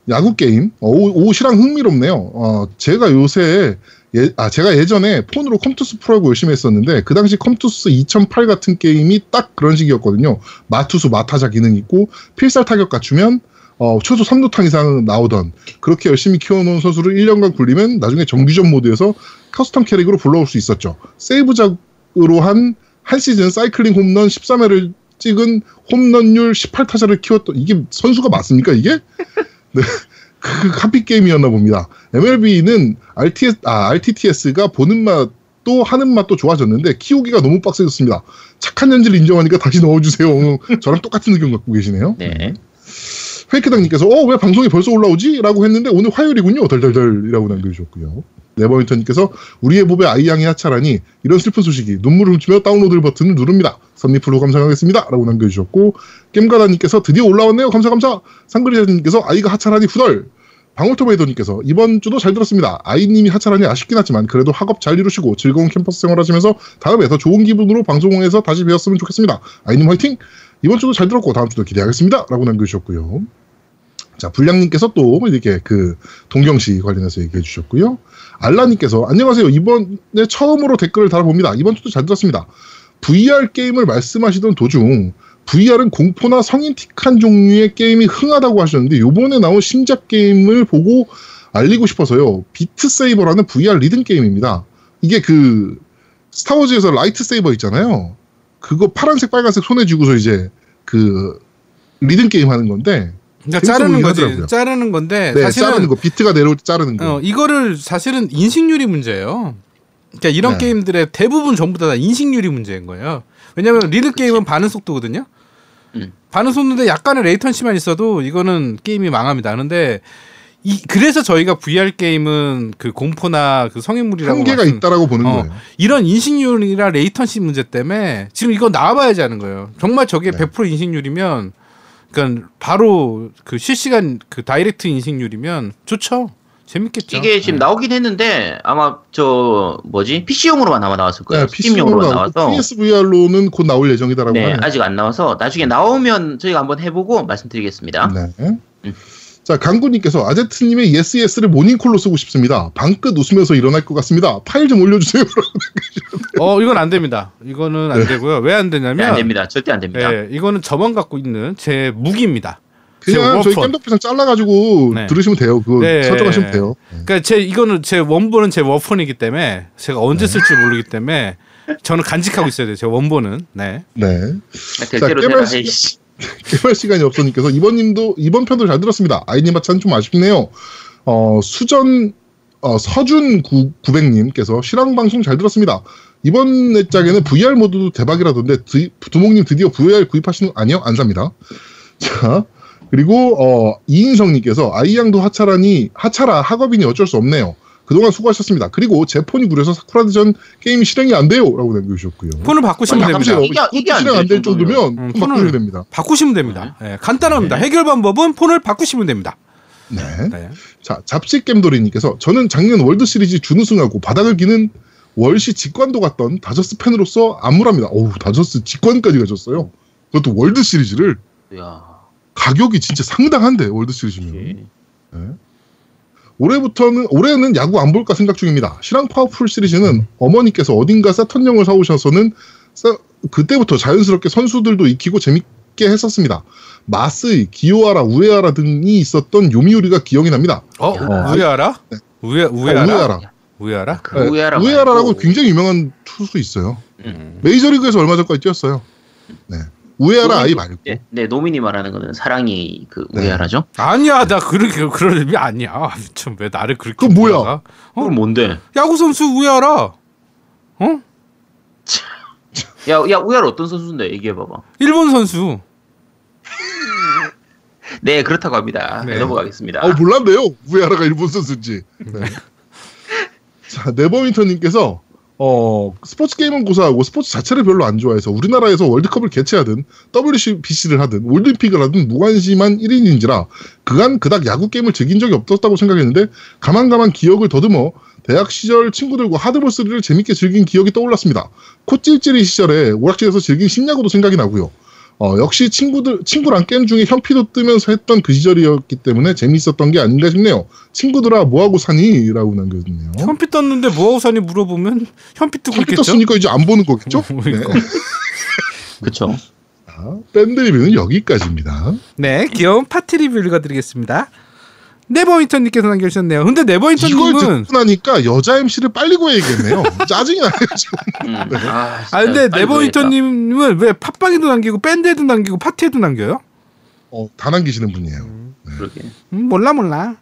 야구 게임 어, 오, 옷이랑 흥미롭네요. 어, 제가 요새 예, 아 제가 예전에 폰으로 컴투스 프로야구 열심히 했었는데 그 당시 컴투스 2008 같은 게임이 딱 그런 식이었거든요. 마투수 마타자 기능 있고 필살 타격 갖추면 어, 최소 3루탕 이상 나오던 그렇게 열심히 키워놓은 선수를 1년간 굴리면 나중에 정규전 모드에서 custom 캐릭으로 불러올 수 있었죠. save작으로 한, 한 시즌 사이클링 홈런 13회를 찍은 홈런율 18타자를 키웠던, 이게 선수가 맞습니까, 이게? (laughs) 네. 그 카피 게임이었나 봅니다. MLB는 RTS, 아, RTTS가 보는 맛도 하는 맛도 좋아졌는데 키우기가 너무 빡세졌습니다. 착한 연지를 인정하니까 다시 넣어주세요. (laughs) 저랑 똑같은 의견 갖고 계시네요. 네. 페이크당님께서 어 왜 방송이 벌써 올라오지? 라고 했는데 오늘 화요일이군요. 덜덜덜이라고 남겨주셨고요. 네버윈터님께서 우리의 몸에 아이양이 하차라니 이런 슬픈 소식이 눈물을 훔치며 다운로드 버튼을 누릅니다. 선리플로 감사하겠습니다. 라고 남겨주셨고 겜가다님께서 드디어 올라왔네요. 감사 감사. 상그리자님께서 아이가 하차라니 후덜. 방울토베이더님께서 이번 주도 잘 들었습니다. 아이님이 하차라니 아쉽긴 하지만 그래도 학업 잘 이루시고 즐거운 캠퍼스 생활하시면서 다음에 더 좋은 기분으로 방송에서 다시 뵈었으면 좋겠습니다. 아이님 화이팅! 이번 주도 잘 들었고 다음 주도 기대하겠습니다. 라고 남겨주셨고요. 자, 불량님께서 또 이렇게 그 동경시 관련해서 얘기해 주셨고요. 알라님께서 안녕하세요. 이번에 처음으로 댓글을 달아봅니다. 이번 주도 잘 들었습니다. VR 게임을 말씀하시던 도중 VR은 공포나 성인 틱한 종류의 게임이 흥하다고 하셨는데 요번에 나온 신작 게임을 보고 알리고 싶어서요. 비트 세이버라는 VR 리듬 게임입니다. 이게 그 스타워즈에서 lightsaber 있잖아요. 그거 파란색 빨간색 손에 쥐고서 이제 그 리듬 게임 하는 건데 그러니까 자르는 거지. 하더라고요. 자르는 건데 네, 사실은 자르는 거 비트가 내려올 때 자르는 거. 어, 이거를 사실은 인식률이 문제예요. 그러니까 이런 네. 게임들의 대부분 전부 다 인식률이 문제인 거예요. 왜냐하면 리듬 게임은 반응 속도거든요. 음. 반응 속도인데 약간의 latency만 있어도 이거는 게임이 망합니다. 그런데 이 그래서 저희가 VR 게임은 그 공포나 그 성인물이라고 한계가 말씀- 있다라고 보는 어, 거예요. 이런 인식률이나 latency 문제 때문에 지금 이거 나와봐야지 하는 거예요. 정말 저게 네. 100% 인식률이면 그러니까 바로 그 실시간 그 direct 인식률이면 좋죠. 재밌겠죠. 이게 지금 네. 나오긴 했는데 아마 저 뭐지 PC용으로만 아마 나왔을 거예요. 네, PC용으로 스팀용으로 나와서 PSVR로는 곧 나올 예정이다라고 네 하네요. 아직 안 나와서 나중에 나오면 저희가 한번 해보고 말씀드리겠습니다. 네. 음. 자, 강구님께서 아제트님의 yes yes를 모닝콜로 쓰고 싶습니다. 방긋 웃으면서 일어날 것 같습니다. 파일 좀 올려주세요. (laughs) 어 이건 안 됩니다. 이거는 안 되고요. 왜안 네, 되냐면 안 됩니다. 절대 안 됩니다. 예, 이거는 저만 갖고 있는 제 무기입니다. 그냥 제 저희. 겜덕비상 잘라가지고 네. 들으시면 돼요. 그거 네. 설정하시면 돼요. 그러니까 제 이거는 제 원본은 제 weapon이기 때문에 제가 언제 쓸지 모르기 때문에 저는 간직하고 있어야 돼요. 제 원본은. 네. 네. 될 자, 대로. 시- 에이씨. (laughs) 개발 시간이 없으니까서 이번님도 이번 편도 잘 들었습니다. 아이님 마찬 좀 아쉽네요. 어, 수전 어, 서준 9 900님께서 실황 방송 잘 들었습니다. 이번 짝에는 VR 모드도 대박이라던데 드, 두목님 드디어 VR 구입하시는 거 아니요 안 삽니다. 자 그리고 어, 이인성님께서 아이양도 하차라니 하차라 학업이니 어쩔 수 없네요. 그동안 수고하셨습니다. 그리고 제 폰이 구려서 사쿠라드전 게임이 실행이 안 돼요 라고 남겨주셨고요. 폰을 바꾸시면 됩니다. 바꾸세요. 이게- 이게 안 실행 안될될 정도면. 음, 폰 폰을- 바꾸셔야 됩니다. 바꾸시면 됩니다. 예, 간단합니다. 해결 방법은 폰을 바꾸시면 됩니다. 네. 네. 자, 잡식겜돌이님께서 저는 작년 월드 시리즈 준우승하고 바닥을 기는 월시 직관도 갔던 다저스 팬으로서 암울합니다. 어우, 다저스 직관까지 가셨어요. 그것도 월드 시리즈를 야. 가격이 진짜 상당한데 월드 시리즈면. 예. 네. 올해부터는 올해는 야구 안 볼까 생각 중입니다. 실황 파워풀 시리즈는 어머니께서 어딘가 사턴형을 사오셔서는 사- 그때부터 자연스럽게 선수들도 익히고 재밌게 했었습니다. 마스이, 기요하라, 우에하라 등이 있었던 요미우리가 기억이 납니다. 어, 어, 우에하라? 네. 우에 아, 우에하라? 우에하라. 우에하라? 그 네, 우에하라 우에하라라고. 굉장히 유명한 투수 있어요. 음. 메이저리그에서 얼마 전까지 뛰었어요. 네. 우에하라 아이 말고. 네, 네, 노우미님이 말하는 거는 사랑이 그 네. 우에하라죠. 아니야, 나 그렇게 그런 의미 아니야. (laughs) 좀왜 나를 그렇게 그건 뭐야? 몰아가? 그건 뭔데? 야구 선수 우에아라. 어? (laughs) 야, 야 우에아라 어떤 선수인데 얘기해 봐봐. 일본 선수. (laughs) 네, 그렇다고 합니다. 네. 넘어가겠습니다. 아, 몰랐네요. 우에아라가 일본 선수인지. 네. 자, 네버윈터님께서 어, 스포츠 게임은 고사하고 스포츠 자체를 별로 안 좋아해서 우리나라에서 월드컵을 개최하든 WBC를 하든 올림픽을 하든 무관심한 1인인지라 그간 그닥 야구 게임을 즐긴 적이 없었다고 생각했는데 가만가만 기억을 더듬어 대학 시절 친구들과 하드볼 3를 재밌게 즐긴 기억이 떠올랐습니다. 코찔찔이 시절에 오락실에서 즐긴 신야구도 생각이 나고요. 어, 역시 친구들, 친구랑 게임 중에 현피도 뜨면서 했던 그 시절이었기 때문에 재미있었던 게 아닌가 싶네요. 친구들아, 뭐하고 사니? 라고 남겨주네요. 현피 떴는데 뭐하고 사니 물어보면 현피 뜨고 현피 있겠죠? 떴으니까 이제 안 보는 거겠죠? (laughs) 네. (laughs) 그러니까. 그렇죠. 자, 밴드 리뷰는 여기까지입니다. 네, 귀여운 팟티 리뷰 읽어드리겠습니다. 네버윈턴님께서 남겨주셨네요. 근데 이걸 네버윈턴님은 듣고 나니까 여자 MC를 빨리 구해야겠네요. (laughs) 짜증이 나요, 지금. 음. 아, 진짜 아 근데. 네버윈턴님은 왜 팟빵에도 남기고 밴드에도 남기고 팟티에도 남겨요? 어, 다 남기시는 분이에요. 그러게. 음, 몰라 몰라.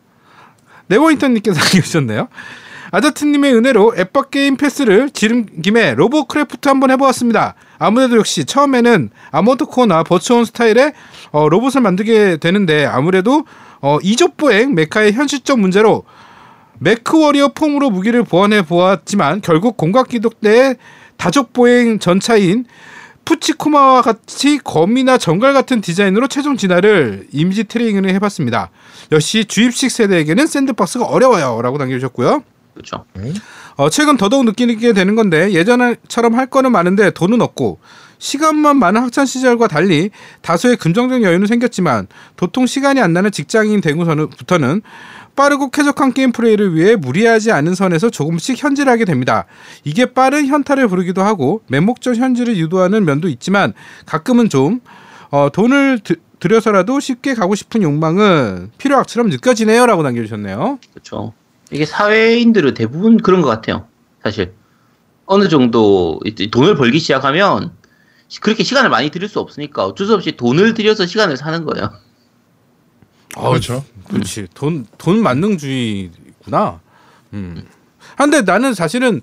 네버윈턴님께서 (laughs) 남겨주셨네요. 아제트님의 은혜로 엑박 게임 패스를 지른 김에 로보크래프트 한번 해보았습니다. 아무래도 역시 처음에는 아머드 코어나 버추온 스타일의 어, 로봇을 만들게 되는데 아무래도 어, 이족보행 메카의 현실적 문제로 맥워리어 폼으로 무기를 보완해 보았지만 결국 공각기동대의 다족보행 전차인 푸치코마와 같이 거미나 전갈 같은 디자인으로 최종 진화를 이미지 트레이닝을 해봤습니다. 역시 주입식 세대에게는 샌드박스가 어려워요. 라고 남겨주셨고요. 그렇죠. 어, 최근 더더욱 느끼게 되는 건데 예전처럼 할 거는 많은데 돈은 없고 시간만 많은 학창 시절과 달리 다소의 금전적 여유는 생겼지만 도통 시간이 안 나는 직장인 되고서는부터는 빠르고 쾌적한 게임 플레이를 위해 무리하지 않은 선에서 조금씩 현질하게 됩니다. 이게 빠른 현타를 부르기도 하고 맹목적 현질을 유도하는 면도 있지만 가끔은 좀 어, 돈을 드, 들여서라도 쉽게 가고 싶은 욕망은 필요악처럼 느껴지네요라고 남겨주셨네요. 그렇죠. 이게 사회인들은 대부분 그런 것 같아요. 사실 어느 정도 돈을 벌기 시작하면 시- 그렇게 시간을 많이 들일 수 없으니까 어쩔 수 없이 돈을 들여서 시간을 사는 거예요. 어, 그렇죠. 그렇지. 돈, 돈 만능주의구나. 음. 아, 근데 나는 사실은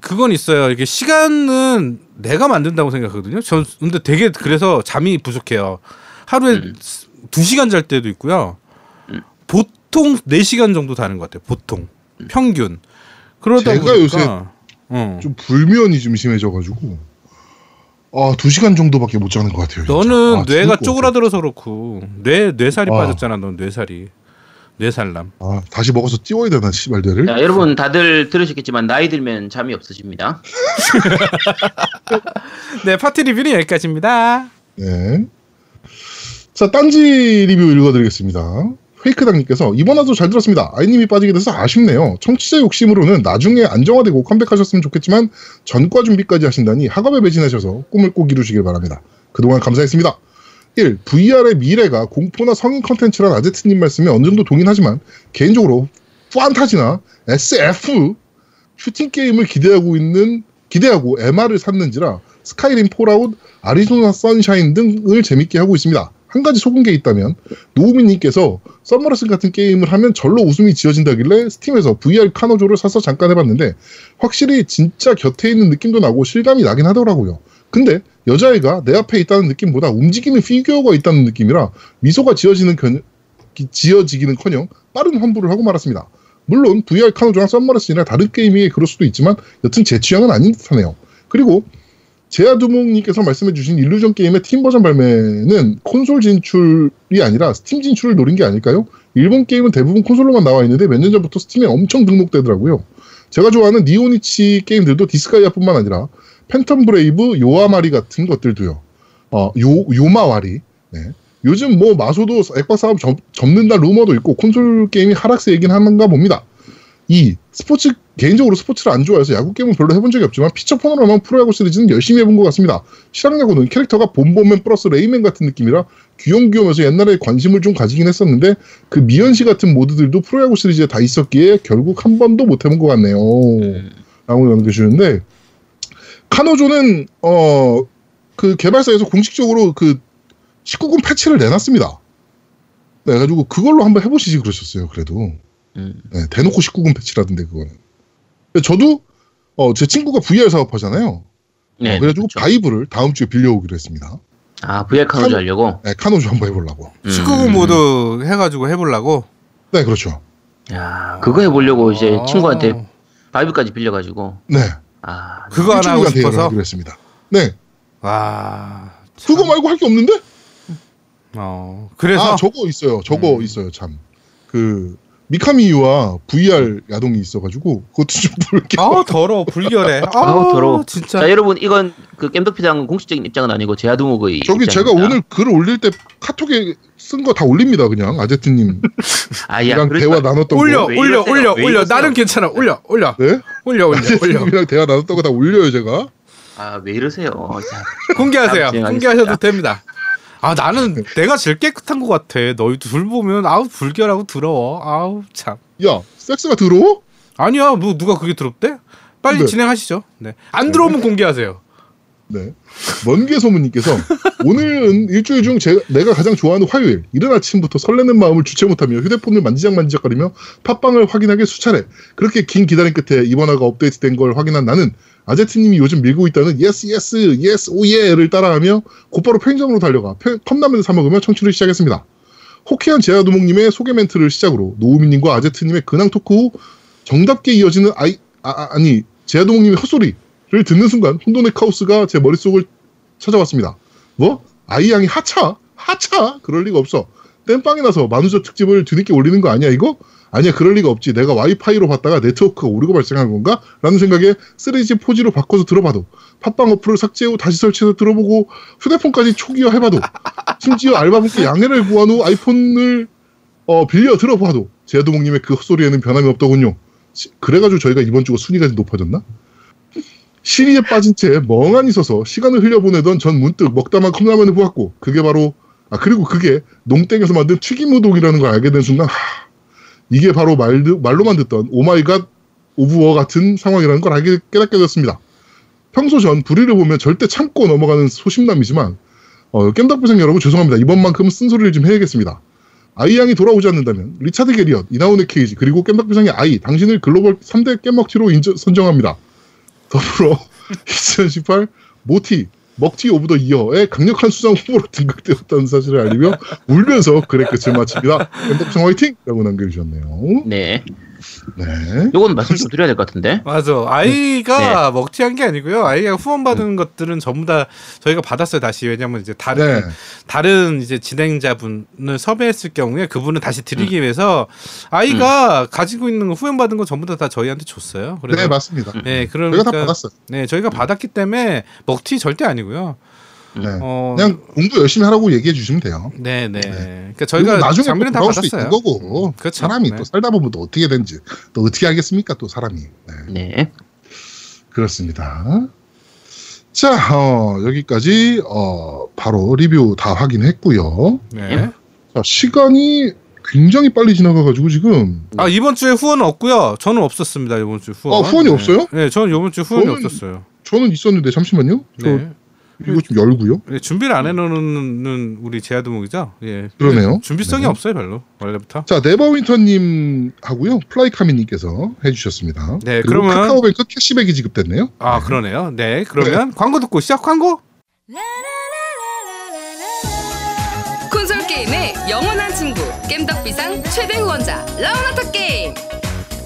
그건 있어요. 이게 시간은 내가 만든다고 생각하거든요. 전 근데 되게 그래서 잠이 부족해요. 하루에 음. 두 시간 잘 때도 있고요. 음. 보통 네 시간 정도 자는 것 같아요. 보통 평균. 그러다 제가 보니까 요새 어. 좀 불면이 좀 심해져 가지고. 아, 두 시간 정도밖에 못 자는 것 같아요. 진짜. 너는 아, 죽을 뇌가 것 쪼그라들어서 그렇고 뇌 뇌살이 아. 빠졌잖아. 넌 뇌살이 뇌살남. 같아요. 아, 다시 먹어서 띄워야 되나, 씨발, 뇌를? 자, 여러분 다들 들으셨겠지만 나이 들면 잠이 없어집니다. (laughs) 네 파티 리뷰는 여기까지입니다. 네. 자, 딴지 리뷰 읽어드리겠습니다. 페이크당님께서 이번 화도 잘 들었습니다. 아이님이 빠지게 돼서 아쉽네요. 청취자 욕심으로는 나중에 안정화되고 컴백하셨으면 좋겠지만 전과 준비까지 하신다니 학업에 매진하셔서 꿈을 꼭 이루시길 바랍니다. 그동안 감사했습니다. 1. VR의 미래가 공포나 성인 컨텐츠란 아제트님 말씀에 어느 정도 동의하지만 개인적으로 판타지나 SF 슈팅 게임을 기대하고 있는 기대하고 MR을 샀는지라 스카이림 폴아웃, 아리조나 선샤인 등을 재밌게 하고 있습니다. 한 가지 속은 게 있다면 노우미님께서 썸머레슨 같은 게임을 하면 절로 웃음이 지어진다길래 스팀에서 VR 카노조를 사서 잠깐 해봤는데 확실히 진짜 곁에 있는 느낌도 나고 실감이 나긴 하더라고요. 근데 여자애가 내 앞에 있다는 느낌보다 움직이는 피규어가 있다는 느낌이라 미소가 지어지는 견, 기- 지어지기는커녕 빠른 환불을 하고 말았습니다. 물론 VR 카노조랑 썸머레슨이랑 다른 게임이 그럴 수도 있지만 여튼 제 취향은 아닌 듯하네요. 그리고 제아두목님께서 말씀해주신 일루전 게임의 스팀 버전 발매는 콘솔 진출이 아니라 스팀 진출을 노린 게 아닐까요? 일본 게임은 대부분 콘솔로만 나와 있는데 몇 년 전부터 스팀에 엄청 등록되더라고요. 제가 좋아하는 니폰이치 게임들도 디스가이아뿐만 아니라 팬텀 브레이브, 요아마리 같은 것들도요. 어, 요 요마와리. 네. 요즘 뭐 마소도 액박 사업 접, 접는다 루머도 있고 콘솔 게임이 하락세이긴 한가 봅니다. 이 스포츠 개인적으로 스포츠를 안 좋아해서 야구 게임은 별로 해본 적이 없지만 피처 폰으로만 프로야구 시리즈는 열심히 해본 것 같습니다. 실황야구는 캐릭터가 봄버맨 플러스 레이맨 같은 느낌이라 귀염귀염해서 옛날에 관심을 좀 가지긴 했었는데 그 미연시 같은 모드들도 프로야구 시리즈에 다 있었기에 결국 한 번도 못 해본 것 같네요. 음. 라고 남겨주셨는데 카노조는 어 그 개발사에서 공식적으로 그 19금 패치를 내놨습니다. 네, 그래가지고 그걸로 한번 해보시지 그러셨어요. 그래도 음. 네, 대놓고 19금 패치라던데 그거는. 근데 저도 어, 제 친구가 VR 사업하잖아요. 네. 어, 그래가지고 그렇죠. 바이브를 다음 주에 빌려오기로 했습니다. 아, VR 카노즈 카노- 하려고? 네, 카노조 한번 해보려고. 음. 19금 모드 해가지고 해보려고. 네, 그렇죠. 야, 그거 해보려고 이제 아. 친구한테 바이브까지 빌려가지고. 네, 아, 그거 하나 하고 싶어서. 했습니다. 네, 와. 참. 그거 말고 할 게 없는데? 어. 그래서 아, 저거 있어요. 저거 음. 있어요. 참. 그 미카미유와 VR 야동이 있어가지고 그것도 좀 (laughs) 볼게요. 아우 더러워 불결해. 아우, 더러워. 진짜. 자, 여러분, 이건 그 겜덕피당 공식적인 입장은 아니고 제아두목의 저기 제가 입장입니다. 오늘 글을 올릴 때 카톡에 쓴 거 다 올립니다. 그냥 아제트님이랑 (laughs) 아, 야, 그러지 대화 마. 나눴던 올려 거. 왜 올려? 올려 왜 올려 이러세요? 나는 괜찮아 올려 올려 네? 올려 올려 올려 아제트님이랑 대화 나눴던 거 다 올려요 제가. 아, 왜 이러세요? 자, 공개하세요. 공개하셔도 됩니다. 아 나는 내가 제일 깨끗한 것 같아. 너희 둘 보면 아우 불결하고 더러워. 아우 참. 야 섹스가 더러워? 아니야 뭐 누가 그게 더럽대? 빨리 네. 진행하시죠. 네. 안 들어오면 공개하세요. 네. 먼개 소문님께서 오늘은 일주일 중 제, 내가 가장 좋아하는 화요일 이른 아침부터 설레는 마음을 주체 못하며 휴대폰을 만지작 만지작거리며 팟빵을 확인하길 수차례 그렇게 긴 기다림 끝에 이번 화가 업데이트된 걸 확인한 나는 아제트님이 요즘 밀고 있다는 yes yes yes oh yeah를 따라하며 곧바로 편의점으로 달려가 편- 컵라면을 사 먹으며 청취를 시작했습니다. 호쾌한 제아두목님의 소개 멘트를 시작으로 노우미님과 아제트님의 근황 토크 후 정답게 이어지는 아이 아, 아, 니 제아두목님의 헛소리를 듣는 순간 혼돈의 카오스가 제 머릿속을 찾아왔습니다. 뭐? 아이양이 하차? 하차? 그럴 리가 없어. 땜빵이 나서 만우절 특집을 뒤늦게 올리는 거 아니야 이거? 아니야 그럴 리가 없지. 내가 와이파이로 봤다가 네트워크가 오류가 발생한 건가? 라는 생각에 3G 4G로 바꿔서 들어봐도 팟빵 어플을 삭제 후 다시 설치해서 들어보고 휴대폰까지 초기화 해봐도 (laughs) 심지어 알바분께 양해를 구한 후 아이폰을 어, 빌려 들어봐도 제아도목님의 그 헛소리에는 변함이 없더군요. 시- 그래가지고 저희가 이번 주가 순위가 높아졌나? 실의에 빠진 채 멍하니 서서 시간을 흘려보내던 전 문득 먹다만 컵라면을 보았고 그게 바로 아 그리고 그게 농땡에서 만든 튀김 우동이라는 걸 알게 된 순간 하, 이게 바로 말, 말로만 듣던 oh my God of War 같은 상황이라는 걸 알게 깨닫게 됐습니다. 평소 전 불의를 보면 절대 참고 넘어가는 소심남이지만 어, 겜덕비상 여러분 죄송합니다. 이번만큼은 쓴소리를 좀 해야겠습니다. 아이양이 돌아오지 않는다면 리차드 게리엇, 이나후네 케이지 그리고 겜덕비상의 아이 당신을 글로벌 3대 겜먹튀로 인정, 선정합니다. 더불어 (laughs) 2018 모티 먹튀 of the year의 강력한 수상 후보로 등극되었다는 사실을 알리며 울면서 글의 끝을 마칩니다. 겜덕비상 화이팅! 라고 남겨주셨네요. 네. 네. 요건 말씀 좀 드려야 될 것 같은데. 맞아. 아이가 네. 먹튀한 게 아니고요. 아이가 후원 받은 것들은 전부 다 저희가 받았어요. 다시 왜냐면 이제 다른 네. 다른 이제 진행자분을 섭외했을 경우에 그분을 다시 드리기 음. 위해서 아이가 가지고 있는 거 후원 받은 거 전부 다, 다 저희한테 줬어요. 그래서 네, 맞습니다. 네, 저희가 그러니까 다 받았어요. 네, 저희가 받았기 때문에 먹튀 절대 아니고요. 네. 어, 그냥 공부 열심히 하라고 얘기해 주시면 돼요. 네, 네. 네. 그러니까 저희가 나중에 장면은 다또 돌아올 수 받았어요. 있는 거고 그렇죠. 사람이 네. 또 살다 보면 또 어떻게 되는지 또 어떻게 하겠습니까 또 사람이 네, 네. 그렇습니다. 자 어, 여기까지 어, 바로 리뷰 다 확인했고요. 네. 자, 시간이 굉장히 빨리 지나가가지고 지금 아 이번 주에 후원 없고요. 저는 없었습니다. 이번 주 후원. 아, 후원이 네. 없어요? 네, 저는 이번 주 후원이 저는 없었어요. 저는 있었는데 잠시만요. 저 네. 이거 좀 열고요. 네, 준비를 안 해놓는 우리 제아두목이죠. 예. 그러네요. 준비성이 네. 없어요, 별로 원래부터. 자 네버윈터님 하고요. 플라이카미님께서 해주셨습니다. 네, 그리고 그러면- 카카오뱅크 캐시백이 지급됐네요. 아 그러네요. 네, 그러면 광고 듣고 시작 광고. 콘솔 게임의 영원한 친구 겜덕비상 최대 후원자 라운하터 게임